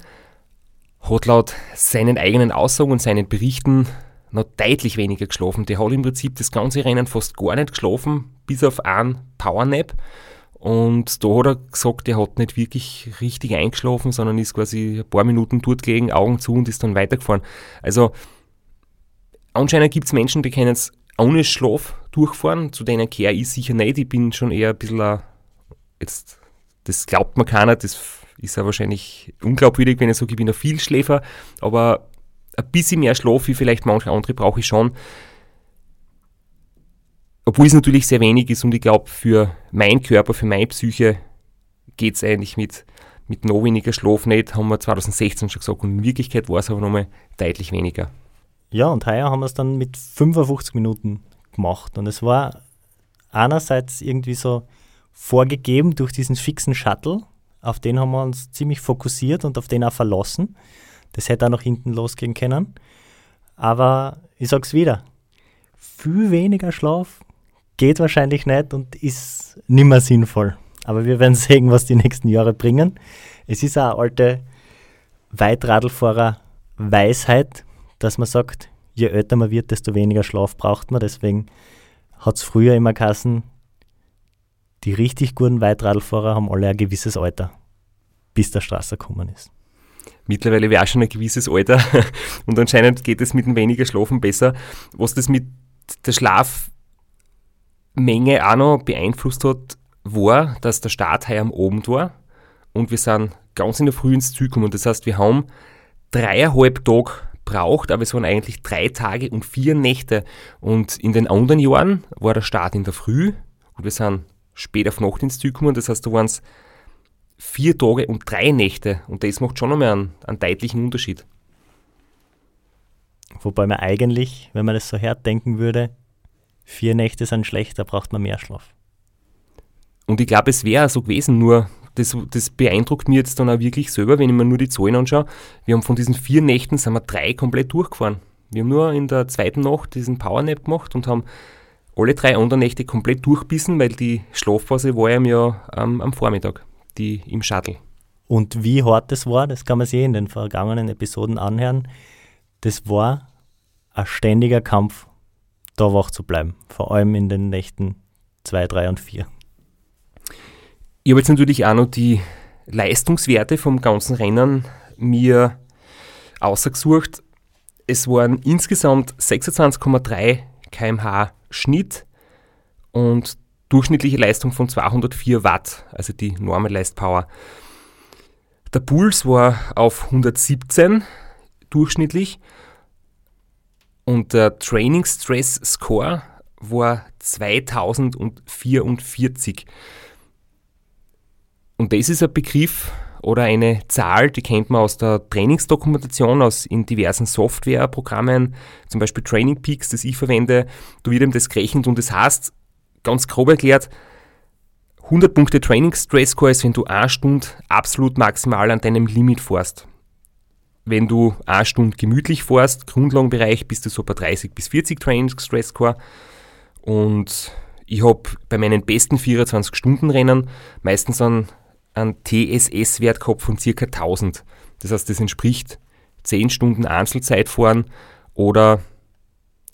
hat laut seinen eigenen Aussagen und seinen Berichten noch deutlich weniger geschlafen. Der hat im Prinzip das ganze Rennen fast gar nicht geschlafen, bis auf einen Powernap. Und da hat er gesagt, er hat nicht wirklich richtig eingeschlafen, sondern ist quasi ein paar Minuten dort gelegen, Augen zu und ist dann weitergefahren. Also anscheinend gibt es Menschen, die können es ohne Schlaf durchfahren. Zu denen kehre ich sicher nicht. Ich bin schon eher ein bisschen, ein, jetzt, das glaubt man keiner, das ist ja wahrscheinlich unglaubwürdig, wenn ich sage, ich bin ein Vielschläfer, aber ein bisschen mehr Schlaf wie vielleicht manche andere brauche ich schon. Obwohl es natürlich sehr wenig ist und ich glaube, für meinen Körper, für meine Psyche geht es eigentlich mit, mit noch weniger Schlaf nicht, haben wir 2016 schon gesagt. Und in Wirklichkeit war es aber nochmal deutlich weniger. Ja, und heuer haben wir es dann mit 55 Minuten gemacht. Und es war einerseits irgendwie so vorgegeben durch diesen fixen Shuttle. Auf den haben wir uns ziemlich fokussiert und auf den auch verlassen. Das hätte auch noch hinten losgehen können. Aber ich sag's wieder, viel weniger Schlaf geht wahrscheinlich nicht und ist nimmer sinnvoll. Aber wir werden sehen, was die nächsten Jahre bringen. Es ist eine alte Weitradlfahrer-Weisheit, dass man sagt, je älter man wird, desto weniger Schlaf braucht man. Deswegen hat es früher immer geheißen, die richtig guten Weitradlfahrer haben alle ein gewisses Alter, bis der Straße gekommen ist. Mittlerweile wäre auch schon ein gewisses Alter und anscheinend geht es mit dem weniger Schlafen besser. Was das mit der Schlafmenge auch noch beeinflusst hat, war, dass der Start heuer am Abend war und wir sind ganz in der Früh ins Ziel gekommen. Das heißt, wir haben dreieinhalb Tage braucht, aber es waren eigentlich drei Tage und vier Nächte. Und in den anderen Jahren war der Start in der Früh und wir sind spät auf Nacht ins Ziel gekommen. Das heißt, da waren es vier Tage und drei Nächte. Und das macht schon nochmal einen, einen deutlichen Unterschied. Wobei man eigentlich, wenn man das so hart denken würde, vier Nächte sind schlecht, da braucht man mehr Schlaf. Und ich glaube, es wäre so gewesen, nur das, das beeindruckt mich jetzt dann auch wirklich selber, wenn ich mir nur die Zahlen anschaue. Wir haben von diesen vier Nächten sind wir drei komplett durchgefahren. Wir haben nur in der zweiten Nacht diesen Powernap gemacht und haben alle drei anderen Nächte komplett durchbissen, weil die Schlafphase war ja ähm, am Vormittag, die im Shuttle. Und wie hart das war, das kann man sich in den vergangenen Episoden anhören. Das war ein ständiger Kampf, da wach zu bleiben. Vor allem in den Nächten 2, 3 und 4. Ich habe jetzt natürlich auch noch die Leistungswerte vom ganzen Rennen mir ausgesucht. Es waren insgesamt 26,3 kmh Schnitt und durchschnittliche Leistung von 204 Watt, also die Normalized Power. Der Puls war auf 117 durchschnittlich und der Training Stress Score war 2044. Und das ist ein Begriff oder eine Zahl, die kennt man aus der Trainingsdokumentation, aus in diversen Softwareprogrammen, zum Beispiel Training Peaks, das ich verwende. Da wird eben das gerechnet und das heißt, ganz grob erklärt, 100 Punkte Training Stress Score ist, wenn du eine Stunde absolut maximal an deinem Limit fährst. Wenn du eine Stunde gemütlich fährst, Grundlagenbereich, bist du so bei 30 bis 40 Training Stress Score. Und ich habe bei meinen besten 24-Stunden-Rennen meistens einen einen TSS-Wert gehabt von ca. 1000. Das heißt, das entspricht 10 Stunden Einzelzeit fahren oder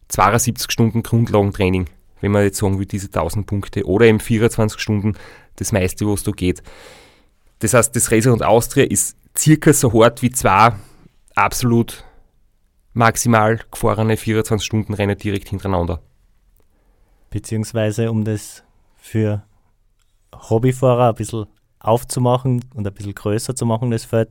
72 Stunden Grundlagentraining, wenn man jetzt sagen will, diese 1000 Punkte. Oder eben 24 Stunden, das meiste, was da geht. Das heißt, das Racer und Austria ist circa so hart wie zwei absolut maximal gefahrene 24-Stunden-Rennen direkt hintereinander. Beziehungsweise, um das für Hobbyfahrer ein bisschen aufzumachen und ein bisschen größer zu machen, das Feld,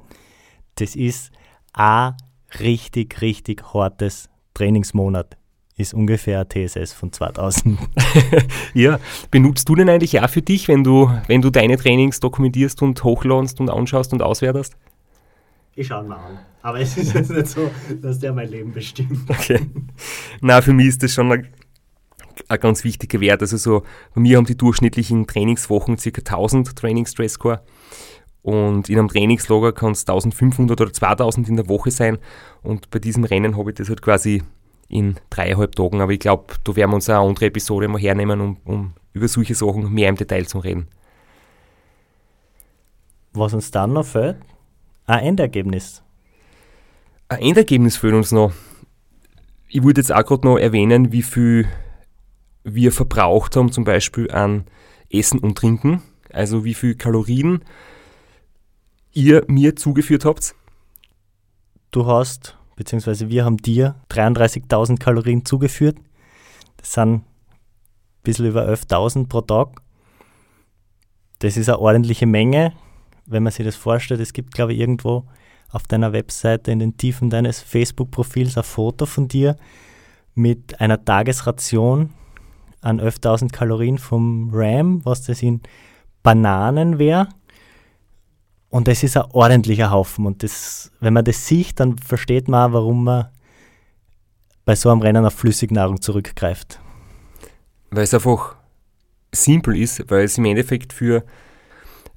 das ist ein richtig, richtig hartes Trainingsmonat. Ist ungefähr TSS von 2000. ja, benutzt du den eigentlich auch für dich, wenn du, wenn du deine Trainings dokumentierst und hochladest und anschaust und auswertest? Ich schaue mal an. Aber es ist jetzt nicht so, dass der mein Leben bestimmt. Okay. Na, für mich ist das schon ein ein ganz wichtiger Wert. Also so, bei mir haben die durchschnittlichen Trainingswochen ca. 1000 Training Stress Score. Und in einem Trainingslager kann es 1500 oder 2000 in der Woche sein. Und bei diesem Rennen habe ich das halt quasi in dreieinhalb Tagen. Aber ich glaube, da werden wir uns eine andere Episode mal hernehmen, um, um über solche Sachen mehr im Detail zu reden. Was uns dann noch fehlt, ein Endergebnis. Ein Endergebnis fehlt uns noch. Ich würde jetzt auch gerade noch erwähnen, wie viel wir verbraucht haben, zum Beispiel an Essen und Trinken. Also wie viel Kalorien ihr mir zugeführt habt. Du hast, beziehungsweise wir haben dir 33.000 Kalorien zugeführt. Das sind ein bisschen über 11.000 pro Tag. Das ist eine ordentliche Menge, wenn man sich das vorstellt. Es gibt, glaube ich, irgendwo auf deiner Webseite in den Tiefen deines Facebook-Profils ein Foto von dir mit einer Tagesration an 11.000 Kalorien vom RAM, was das in Bananen wäre. Und das ist ein ordentlicher Haufen. Und das, wenn man das sieht, dann versteht man auch, warum man bei so einem Rennen auf Flüssignahrung zurückgreift. Weil es einfach simpel ist, weil es im Endeffekt für,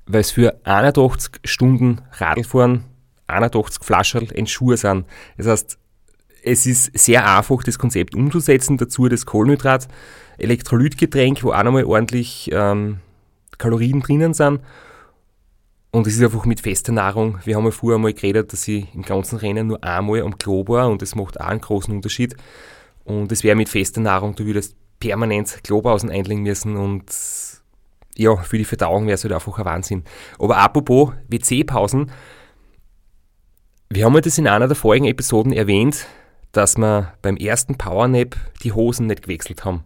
weil es für 81 Stunden Radlfahren 81 Flaschen in Schuhe sind. Das heißt, es ist sehr einfach, das Konzept umzusetzen. Dazu das Kohlenhydrat, Elektrolytgetränk, wo auch nochmal ordentlich ähm, Kalorien drinnen sind und es ist einfach mit fester Nahrung. Wir haben ja vorher mal geredet, dass ich im ganzen Rennen nur einmal am Klo war und das macht auch einen großen Unterschied. Und es wäre mit fester Nahrung, du würdest permanent Klopausen einlegen müssen und ja, für die Verdauung wäre es halt einfach ein Wahnsinn. Aber apropos WC-Pausen, wir haben ja das in einer der vorigen Episoden erwähnt, dass wir beim ersten Powernap die Hosen nicht gewechselt haben.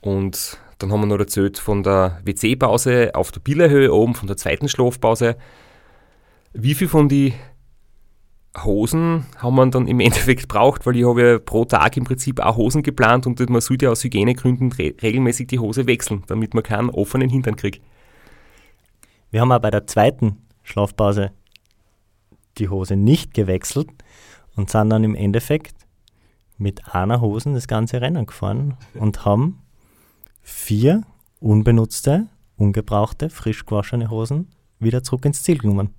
Und dann haben wir noch erzählt von der WC-Pause auf der Billerhöhe oben, von der zweiten Schlafpause. Wie viel von die Hosen haben wir dann im Endeffekt braucht, weil ich habe ja pro Tag im Prinzip auch Hosen geplant und man sollte ja aus Hygienegründen re regelmäßig die Hose wechseln, damit man keinen offenen Hintern kriegt. Wir haben auch bei der zweiten Schlafpause die Hose nicht gewechselt und sind dann im Endeffekt mit einer Hosen das ganze Rennen gefahren und haben vier unbenutzte, ungebrauchte, frisch gewaschene Hosen wieder zurück ins Ziel genommen.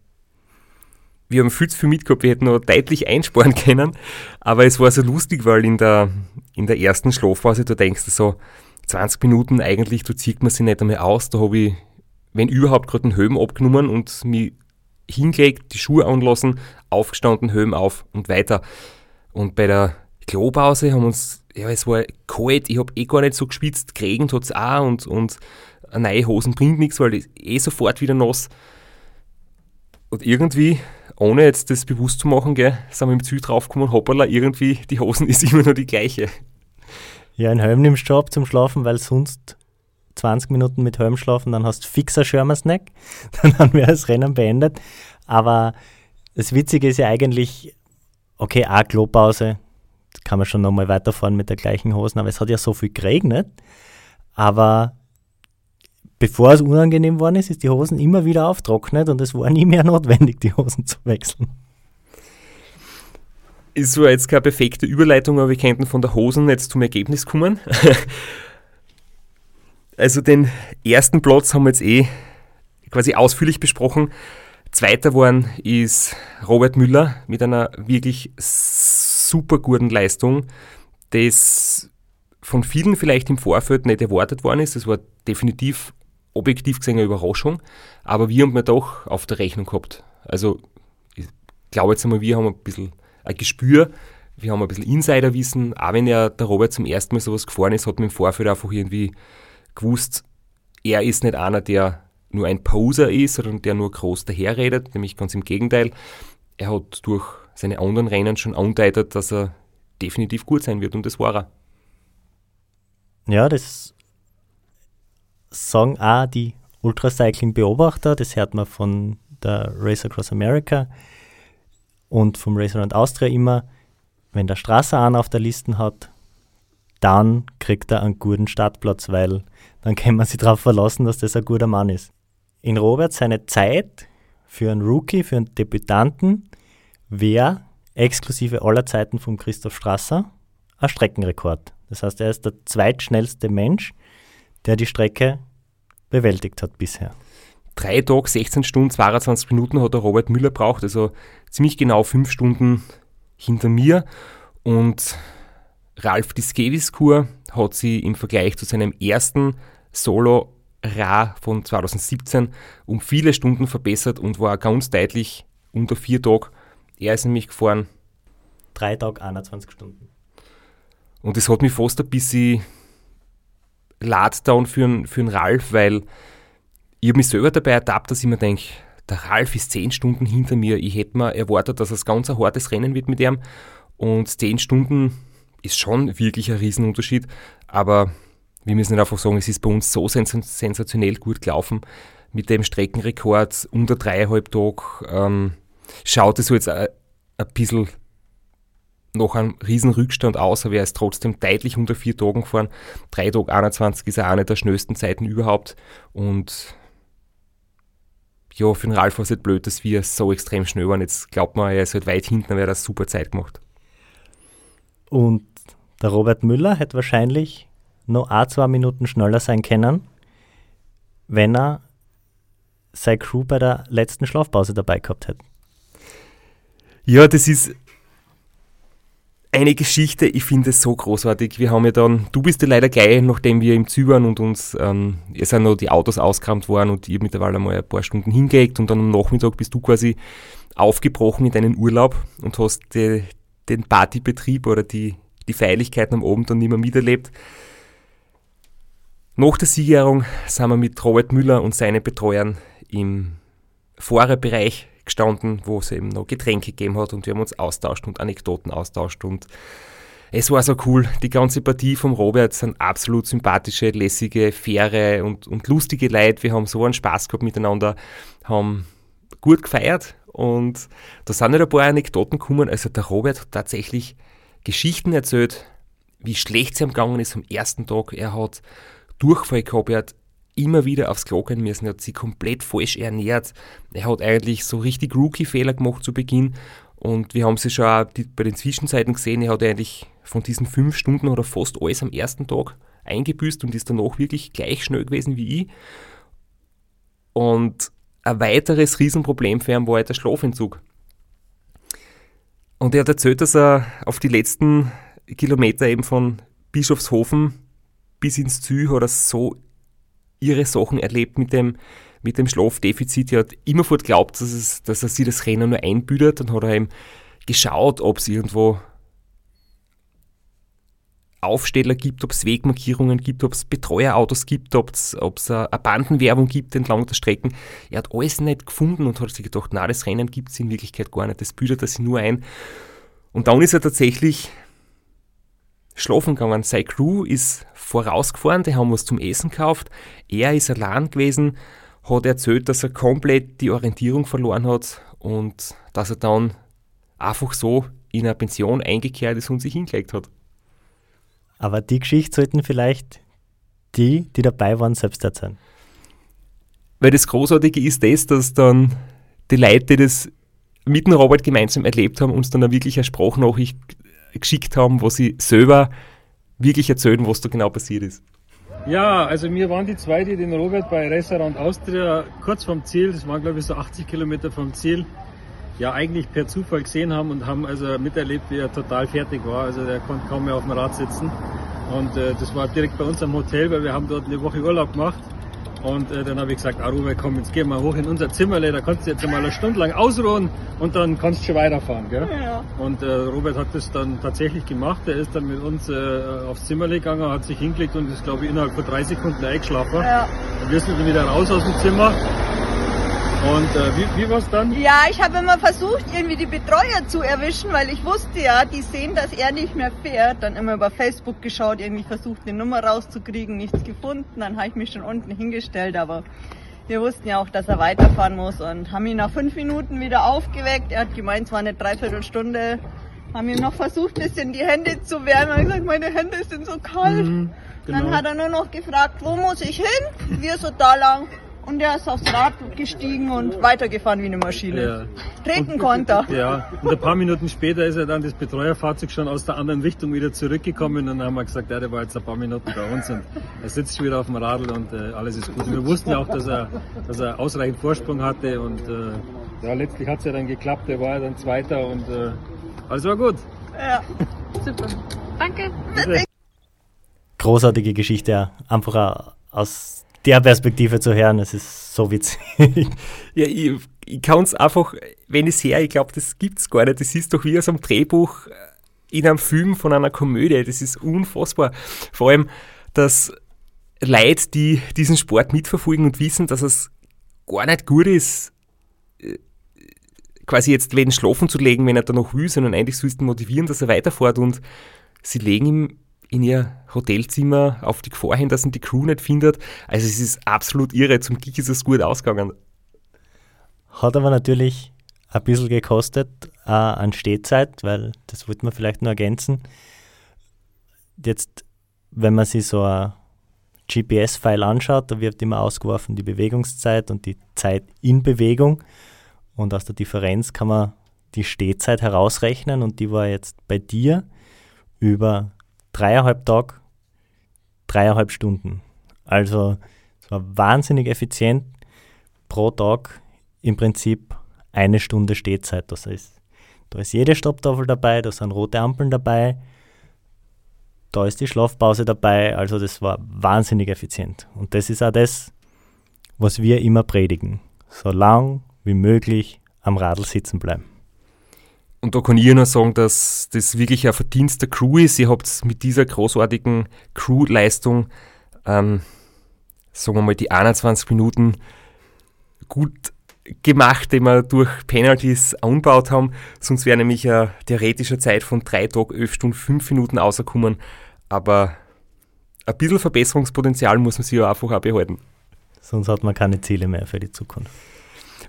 Wir haben viel zu viel mitgehabt, wir hätten noch deutlich einsparen können, aber es war so lustig, weil in der, in der ersten Schlafphase, du denkst so, 20 Minuten eigentlich, da zieht man sich nicht einmal aus, da habe ich, wenn überhaupt, gerade den Höhen abgenommen und mich hingelegt, die Schuhe anlassen, aufgestanden, Höhen auf und weiter. Und bei der Klopause haben uns ja, es war kalt, ich habe eh gar nicht so geschwitzt, geregnet hat es auch und, und neue Hosen bringt nichts, weil ich eh sofort wieder nass. Und irgendwie, ohne jetzt das bewusst zu machen, gell, sind wir im Ziel draufgekommen, hoppala, irgendwie, die Hosen ist immer noch die gleiche. Ja, ein Helm nimmst du ab zum Schlafen, weil sonst 20 Minuten mit Helm schlafen, dann hast du fixer Schirmersnack, dann wäre das Rennen beendet. Aber das Witzige ist ja eigentlich, okay, auch Klopause, kann man schon nochmal weiterfahren mit der gleichen Hosen, aber es hat ja so viel geregnet. Aber bevor es unangenehm worden ist, ist die Hosen immer wieder auftrocknet und es war nie mehr notwendig, die Hosen zu wechseln. Ist so jetzt keine perfekte Überleitung, aber wir könnten von der Hosen jetzt zum Ergebnis kommen. also den ersten Platz haben wir jetzt eh quasi ausführlich besprochen. Zweiter geworden ist Robert Müller mit einer wirklich super guten Leistung, das von vielen vielleicht im Vorfeld nicht erwartet worden ist. Das war definitiv objektiv gesehen eine Überraschung, aber wir haben wir doch auf der Rechnung gehabt. Also ich glaube jetzt einmal, wir haben ein bisschen ein Gespür, wir haben ein bisschen Insiderwissen, auch wenn er der Robert zum ersten Mal sowas gefahren ist, hat man im Vorfeld einfach irgendwie gewusst, er ist nicht einer, der nur ein Poser ist, sondern der nur groß daherredet, nämlich ganz im Gegenteil. Er hat durch seine anderen Rennen schon andeutet, dass er definitiv gut sein wird und das war er. Ja, das sagen auch die Ultracycling-Beobachter, das hört man von der Race Across America und vom Race Around Austria immer, wenn der Straße einen auf der Liste hat, dann kriegt er einen guten Startplatz, weil dann kann man sich darauf verlassen, dass das ein guter Mann ist. In Robert seine Zeit für einen Rookie, für einen Debütanten, wäre exklusive aller Zeiten von Christoph Strasser ein Streckenrekord. Das heißt, er ist der zweitschnellste Mensch, der die Strecke bewältigt hat bisher. Drei Tage, 16 Stunden, 22 Minuten hat der Robert Müller braucht, also ziemlich genau fünf Stunden hinter mir. Und Ralf Diskeviskur hat sie im Vergleich zu seinem ersten Solo Ra von 2017 um viele Stunden verbessert und war ganz deutlich unter vier Tagen. Er ist nämlich gefahren. Drei Tage, 21 Stunden. Und das hat mich fast ein bisschen lad down für einen, für einen Ralf, weil ich habe mich selber dabei ertappt, dass ich mir denke, der Ralf ist zehn Stunden hinter mir. Ich hätte mir erwartet, dass es ganz ein hartes Rennen wird mit ihm. Und zehn Stunden ist schon wirklich ein Riesenunterschied. Aber wir müssen einfach sagen, es ist bei uns so sens sensationell gut gelaufen. Mit dem Streckenrekord unter dreieinhalb Tagen ähm, schaut es so jetzt ein, ein bisschen noch ein Riesenrückstand aus, aber er ist trotzdem deutlich unter vier Tagen gefahren. Drei Tage 21 ist ja eine der schnellsten Zeiten überhaupt. Und ja, für den Ralf war es halt blöd, dass wir so extrem schnell waren. Jetzt glaubt man, er ist halt weit hinten, aber er hat eine super Zeit gemacht. Und der Robert Müller hätte wahrscheinlich noch ein, zwei Minuten schneller sein können, wenn er seine Crew bei der letzten Schlafpause dabei gehabt hätte. Ja, das ist eine Geschichte, ich finde es so großartig. Wir haben ja dann, du bist ja leider gleich, nachdem wir im Zü und uns, ähm, es sind noch die Autos ausgerammt worden und ich mittlerweile mal ein paar Stunden hingelegt und dann am Nachmittag bist du quasi aufgebrochen in deinen Urlaub und hast die, den Partybetrieb oder die, die Feierlichkeiten am Abend dann nicht mehr miterlebt. Nach der Siegerehrung sind wir mit Robert Müller und seinen Betreuern im Fahrerbereich gestanden, wo es eben noch Getränke gegeben hat und wir haben uns austauscht und Anekdoten austauscht und es war so cool. Die ganze Partie vom Robert sind absolut sympathische, lässige, faire und, und lustige Leute. Wir haben so einen Spaß gehabt miteinander, haben gut gefeiert und da sind nicht ein paar Anekdoten gekommen. Also der Robert hat tatsächlich Geschichten erzählt, wie schlecht es ihm gegangen ist am ersten Tag. Er hat Durchfall gehabt, er hat immer wieder aufs Klo gehen müssen. Er hat sich komplett falsch ernährt. Er hat eigentlich so richtig Rookie-Fehler gemacht zu Beginn. Und wir haben sie schon auch bei den Zwischenzeiten gesehen, er hat eigentlich von diesen fünf Stunden oder fast alles am ersten Tag eingebüßt und ist danach wirklich gleich schnell gewesen wie ich. Und ein weiteres Riesenproblem für ihn war halt der Schlafentzug. Und er hat erzählt, dass er auf die letzten Kilometer eben von Bischofshofen bis ins Zü hat er so ihre Sachen erlebt mit dem, mit dem Schlafdefizit. Er hat immerfort geglaubt, dass, es, dass er sich das Rennen nur einbüdert. Dann hat er eben geschaut, ob es irgendwo Aufsteller gibt, ob es Wegmarkierungen gibt, ob es Betreuerautos gibt, ob es eine Bandenwerbung gibt entlang der Strecken. Er hat alles nicht gefunden und hat sich gedacht, na, das Rennen gibt es in Wirklichkeit gar nicht, das büdert er sich nur ein. Und dann ist er tatsächlich schlafen gegangen. Seine Crew ist vorausgefahren, die haben was zum Essen gekauft. Er ist allein gewesen, hat erzählt, dass er komplett die Orientierung verloren hat und dass er dann einfach so in eine Pension eingekehrt ist und sich hingelegt hat. Aber die Geschichte sollten vielleicht die, die dabei waren, selbst erzählen. Weil das Großartige ist das, dass dann die Leute, die das mit dem Robert gemeinsam erlebt haben, uns dann eine wirklich eine Sprachnachricht geschickt haben, wo sie selber wirklich erzählen, was da genau passiert ist. Ja, also wir waren die zwei, die den Robert bei Restaurant Austria kurz vom Ziel, das waren glaube ich so 80 Kilometer vom Ziel, ja eigentlich per Zufall gesehen haben und haben also miterlebt, wie er total fertig war. Also der konnte kaum mehr auf dem Rad sitzen. Und äh, das war direkt bei uns am Hotel, weil wir haben dort eine Woche Urlaub gemacht. Und äh, dann habe ich gesagt, Aruba, komm, jetzt gehen wir hoch in unser Zimmerle, da kannst du jetzt mal eine Stunde lang ausruhen und dann kannst du schon weiterfahren. Gell? Ja. Und äh, Robert hat das dann tatsächlich gemacht. Er ist dann mit uns äh, aufs Zimmerle gegangen, hat sich hingelegt und ist, glaube ich, innerhalb von drei Sekunden eingeschlafen. Ja. Und wir sind dann wieder raus aus dem Zimmer und äh, wie, wie war es dann? Ja, ich habe immer versucht, irgendwie die Betreuer zu erwischen, weil ich wusste ja, die sehen, dass er nicht mehr fährt. Dann immer über Facebook geschaut, irgendwie versucht, eine Nummer rauszukriegen, nichts gefunden. Dann habe ich mich schon unten hingestellt, aber wir wussten ja auch, dass er weiterfahren muss und haben ihn nach fünf Minuten wieder aufgeweckt. Er hat gemeint, es war eine Dreiviertelstunde. Haben ihm noch versucht, ein bisschen die Hände zu wärmen. Er hat gesagt, meine Hände sind so kalt. Mhm, genau. Dann hat er nur noch gefragt, wo muss ich hin? Wir so da lang. Und er ist aufs Rad gestiegen und weitergefahren wie eine Maschine. Ja. Treten konnte er. Ja, und ein paar Minuten später ist er dann das Betreuerfahrzeug schon aus der anderen Richtung wieder zurückgekommen und dann haben wir gesagt, ja, der war jetzt ein paar Minuten bei uns und er sitzt schon wieder auf dem Radl und äh, alles ist gut. Und wir wussten auch, dass er, dass er ausreichend Vorsprung hatte und äh, ja, letztlich hat es ja dann geklappt, er war ja dann Zweiter und äh, alles war gut. Ja. Super. Danke. Großartige Geschichte, ja. einfach aus der Perspektive zu hören, es ist so witzig. Ja, ich, ich kann es einfach, wenn ich sehe, ich glaube, das gibt es gar nicht. Das ist doch wie aus einem Drehbuch in einem Film von einer Komödie. Das ist unfassbar. Vor allem, dass Leute, die diesen Sport mitverfolgen und wissen, dass es gar nicht gut ist, äh, quasi jetzt wen schlafen zu legen, wenn er da noch will, sondern eigentlich sollst du motivieren, dass er weiterfährt und sie legen ihm in ihr Hotelzimmer auf die Gefahr hin, dass ihn die Crew nicht findet. Also es ist absolut irre. Zum Glück ist es gut ausgegangen. Hat aber natürlich ein bisschen gekostet äh, an Stehzeit, weil das wollte man vielleicht nur ergänzen. Jetzt, wenn man sich so ein GPS-File anschaut, da wird immer ausgeworfen die Bewegungszeit und die Zeit in Bewegung. Und aus der Differenz kann man die Stehzeit herausrechnen und die war jetzt bei dir über dreieinhalb Tage, dreieinhalb Stunden. Also es war wahnsinnig effizient pro Tag im Prinzip eine Stunde Stehzeit. Das heißt, da ist jede Stopptafel dabei, da sind rote Ampeln dabei, da ist die Schlafpause dabei. Also das war wahnsinnig effizient. Und das ist auch das, was wir immer predigen. So lang wie möglich am Radl sitzen bleiben. Und da kann ich nur sagen, dass das wirklich ein Verdienst der Crew ist. Ihr habt mit dieser großartigen Crew-Leistung, ähm, sagen wir mal, die 21 Minuten gut gemacht, die wir durch Penalties angebaut haben. Sonst wäre nämlich eine theoretische Zeit von 3 Tagen, 11 Stunden, 5 Minuten rausgekommen. Aber ein bisschen Verbesserungspotenzial muss man sich ja einfach auch behalten. Sonst hat man keine Ziele mehr für die Zukunft.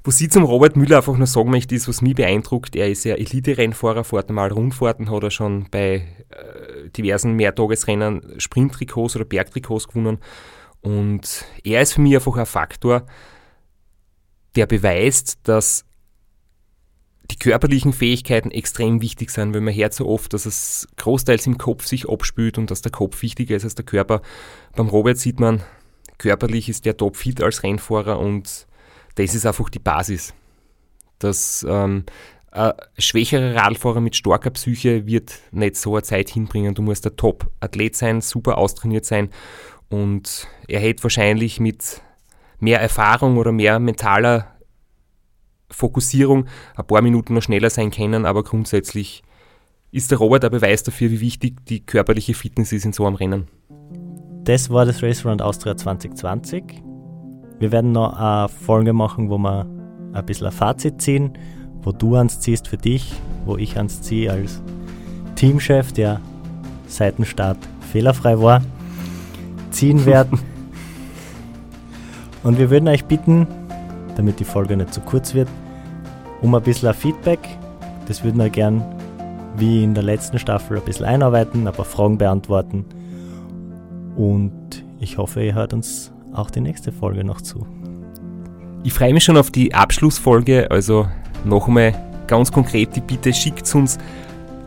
Was ich zum Robert Müller einfach nur sagen möchte, ist, was mich beeindruckt, er ist ja Elite-Rennfahrer, fährt normal Rundfahrten, hat er schon bei äh, diversen Mehrtagesrennen Sprinttrikots oder Bergtrikots gewonnen. Und er ist für mich einfach ein Faktor, der beweist, dass die körperlichen Fähigkeiten extrem wichtig sind, weil man hört so oft, dass es großteils im Kopf sich abspült und dass der Kopf wichtiger ist als der Körper. Beim Robert sieht man, körperlich ist der topfit als Rennfahrer und das ist einfach die Basis. Dass ähm, ein schwächerer Radfahrer mit starker Psyche wird nicht so eine Zeit hinbringen. Du musst ein Top-Athlet sein, super austrainiert sein und er hätte wahrscheinlich mit mehr Erfahrung oder mehr mentaler Fokussierung ein paar Minuten noch schneller sein können, aber grundsätzlich ist der Robert ein Beweis dafür, wie wichtig die körperliche Fitness ist in so einem Rennen. Das war das Race Round Austria 2020. Wir werden noch eine Folge machen, wo wir ein bisschen ein Fazit ziehen, wo du ans ziehst für dich, wo ich ans ziehe als Teamchef, der seit dem Start fehlerfrei war, ziehen werden. Und wir würden euch bitten, damit die Folge nicht zu kurz wird, um ein bisschen ein Feedback. Das würden wir gern wie in der letzten Staffel ein bisschen einarbeiten, ein paar Fragen beantworten. Und ich hoffe, ihr hört uns auch die nächste Folge noch zu. Ich freue mich schon auf die Abschlussfolge, also nochmal ganz konkret die Bitte, schickt uns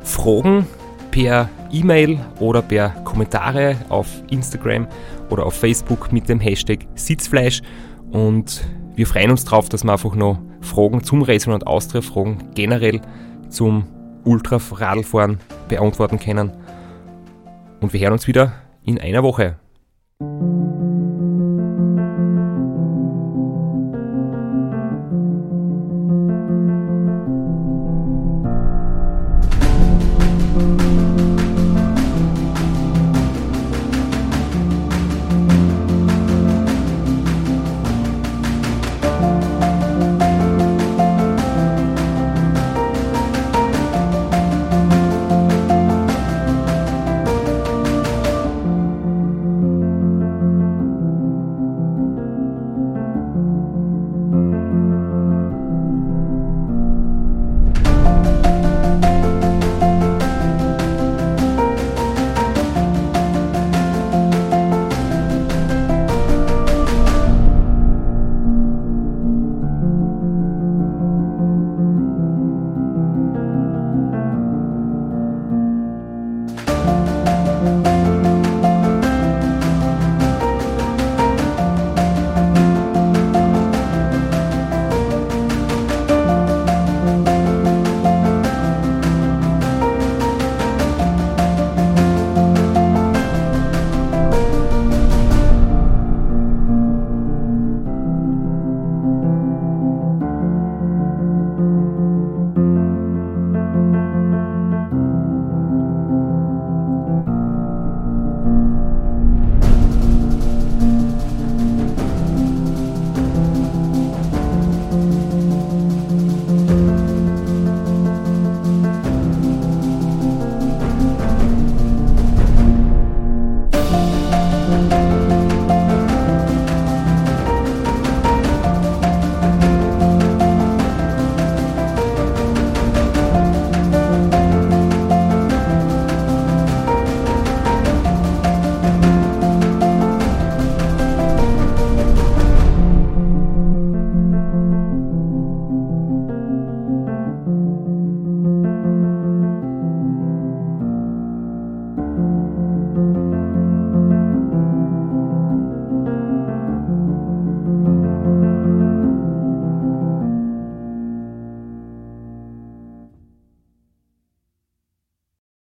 Fragen per E-Mail oder per Kommentare auf Instagram oder auf Facebook mit dem Hashtag Sitzfleisch und wir freuen uns darauf, dass wir einfach noch Fragen zum Racing und Austria, Fragen generell zum Ultra-Radlfahren beantworten können. Und wir hören uns wieder in einer Woche.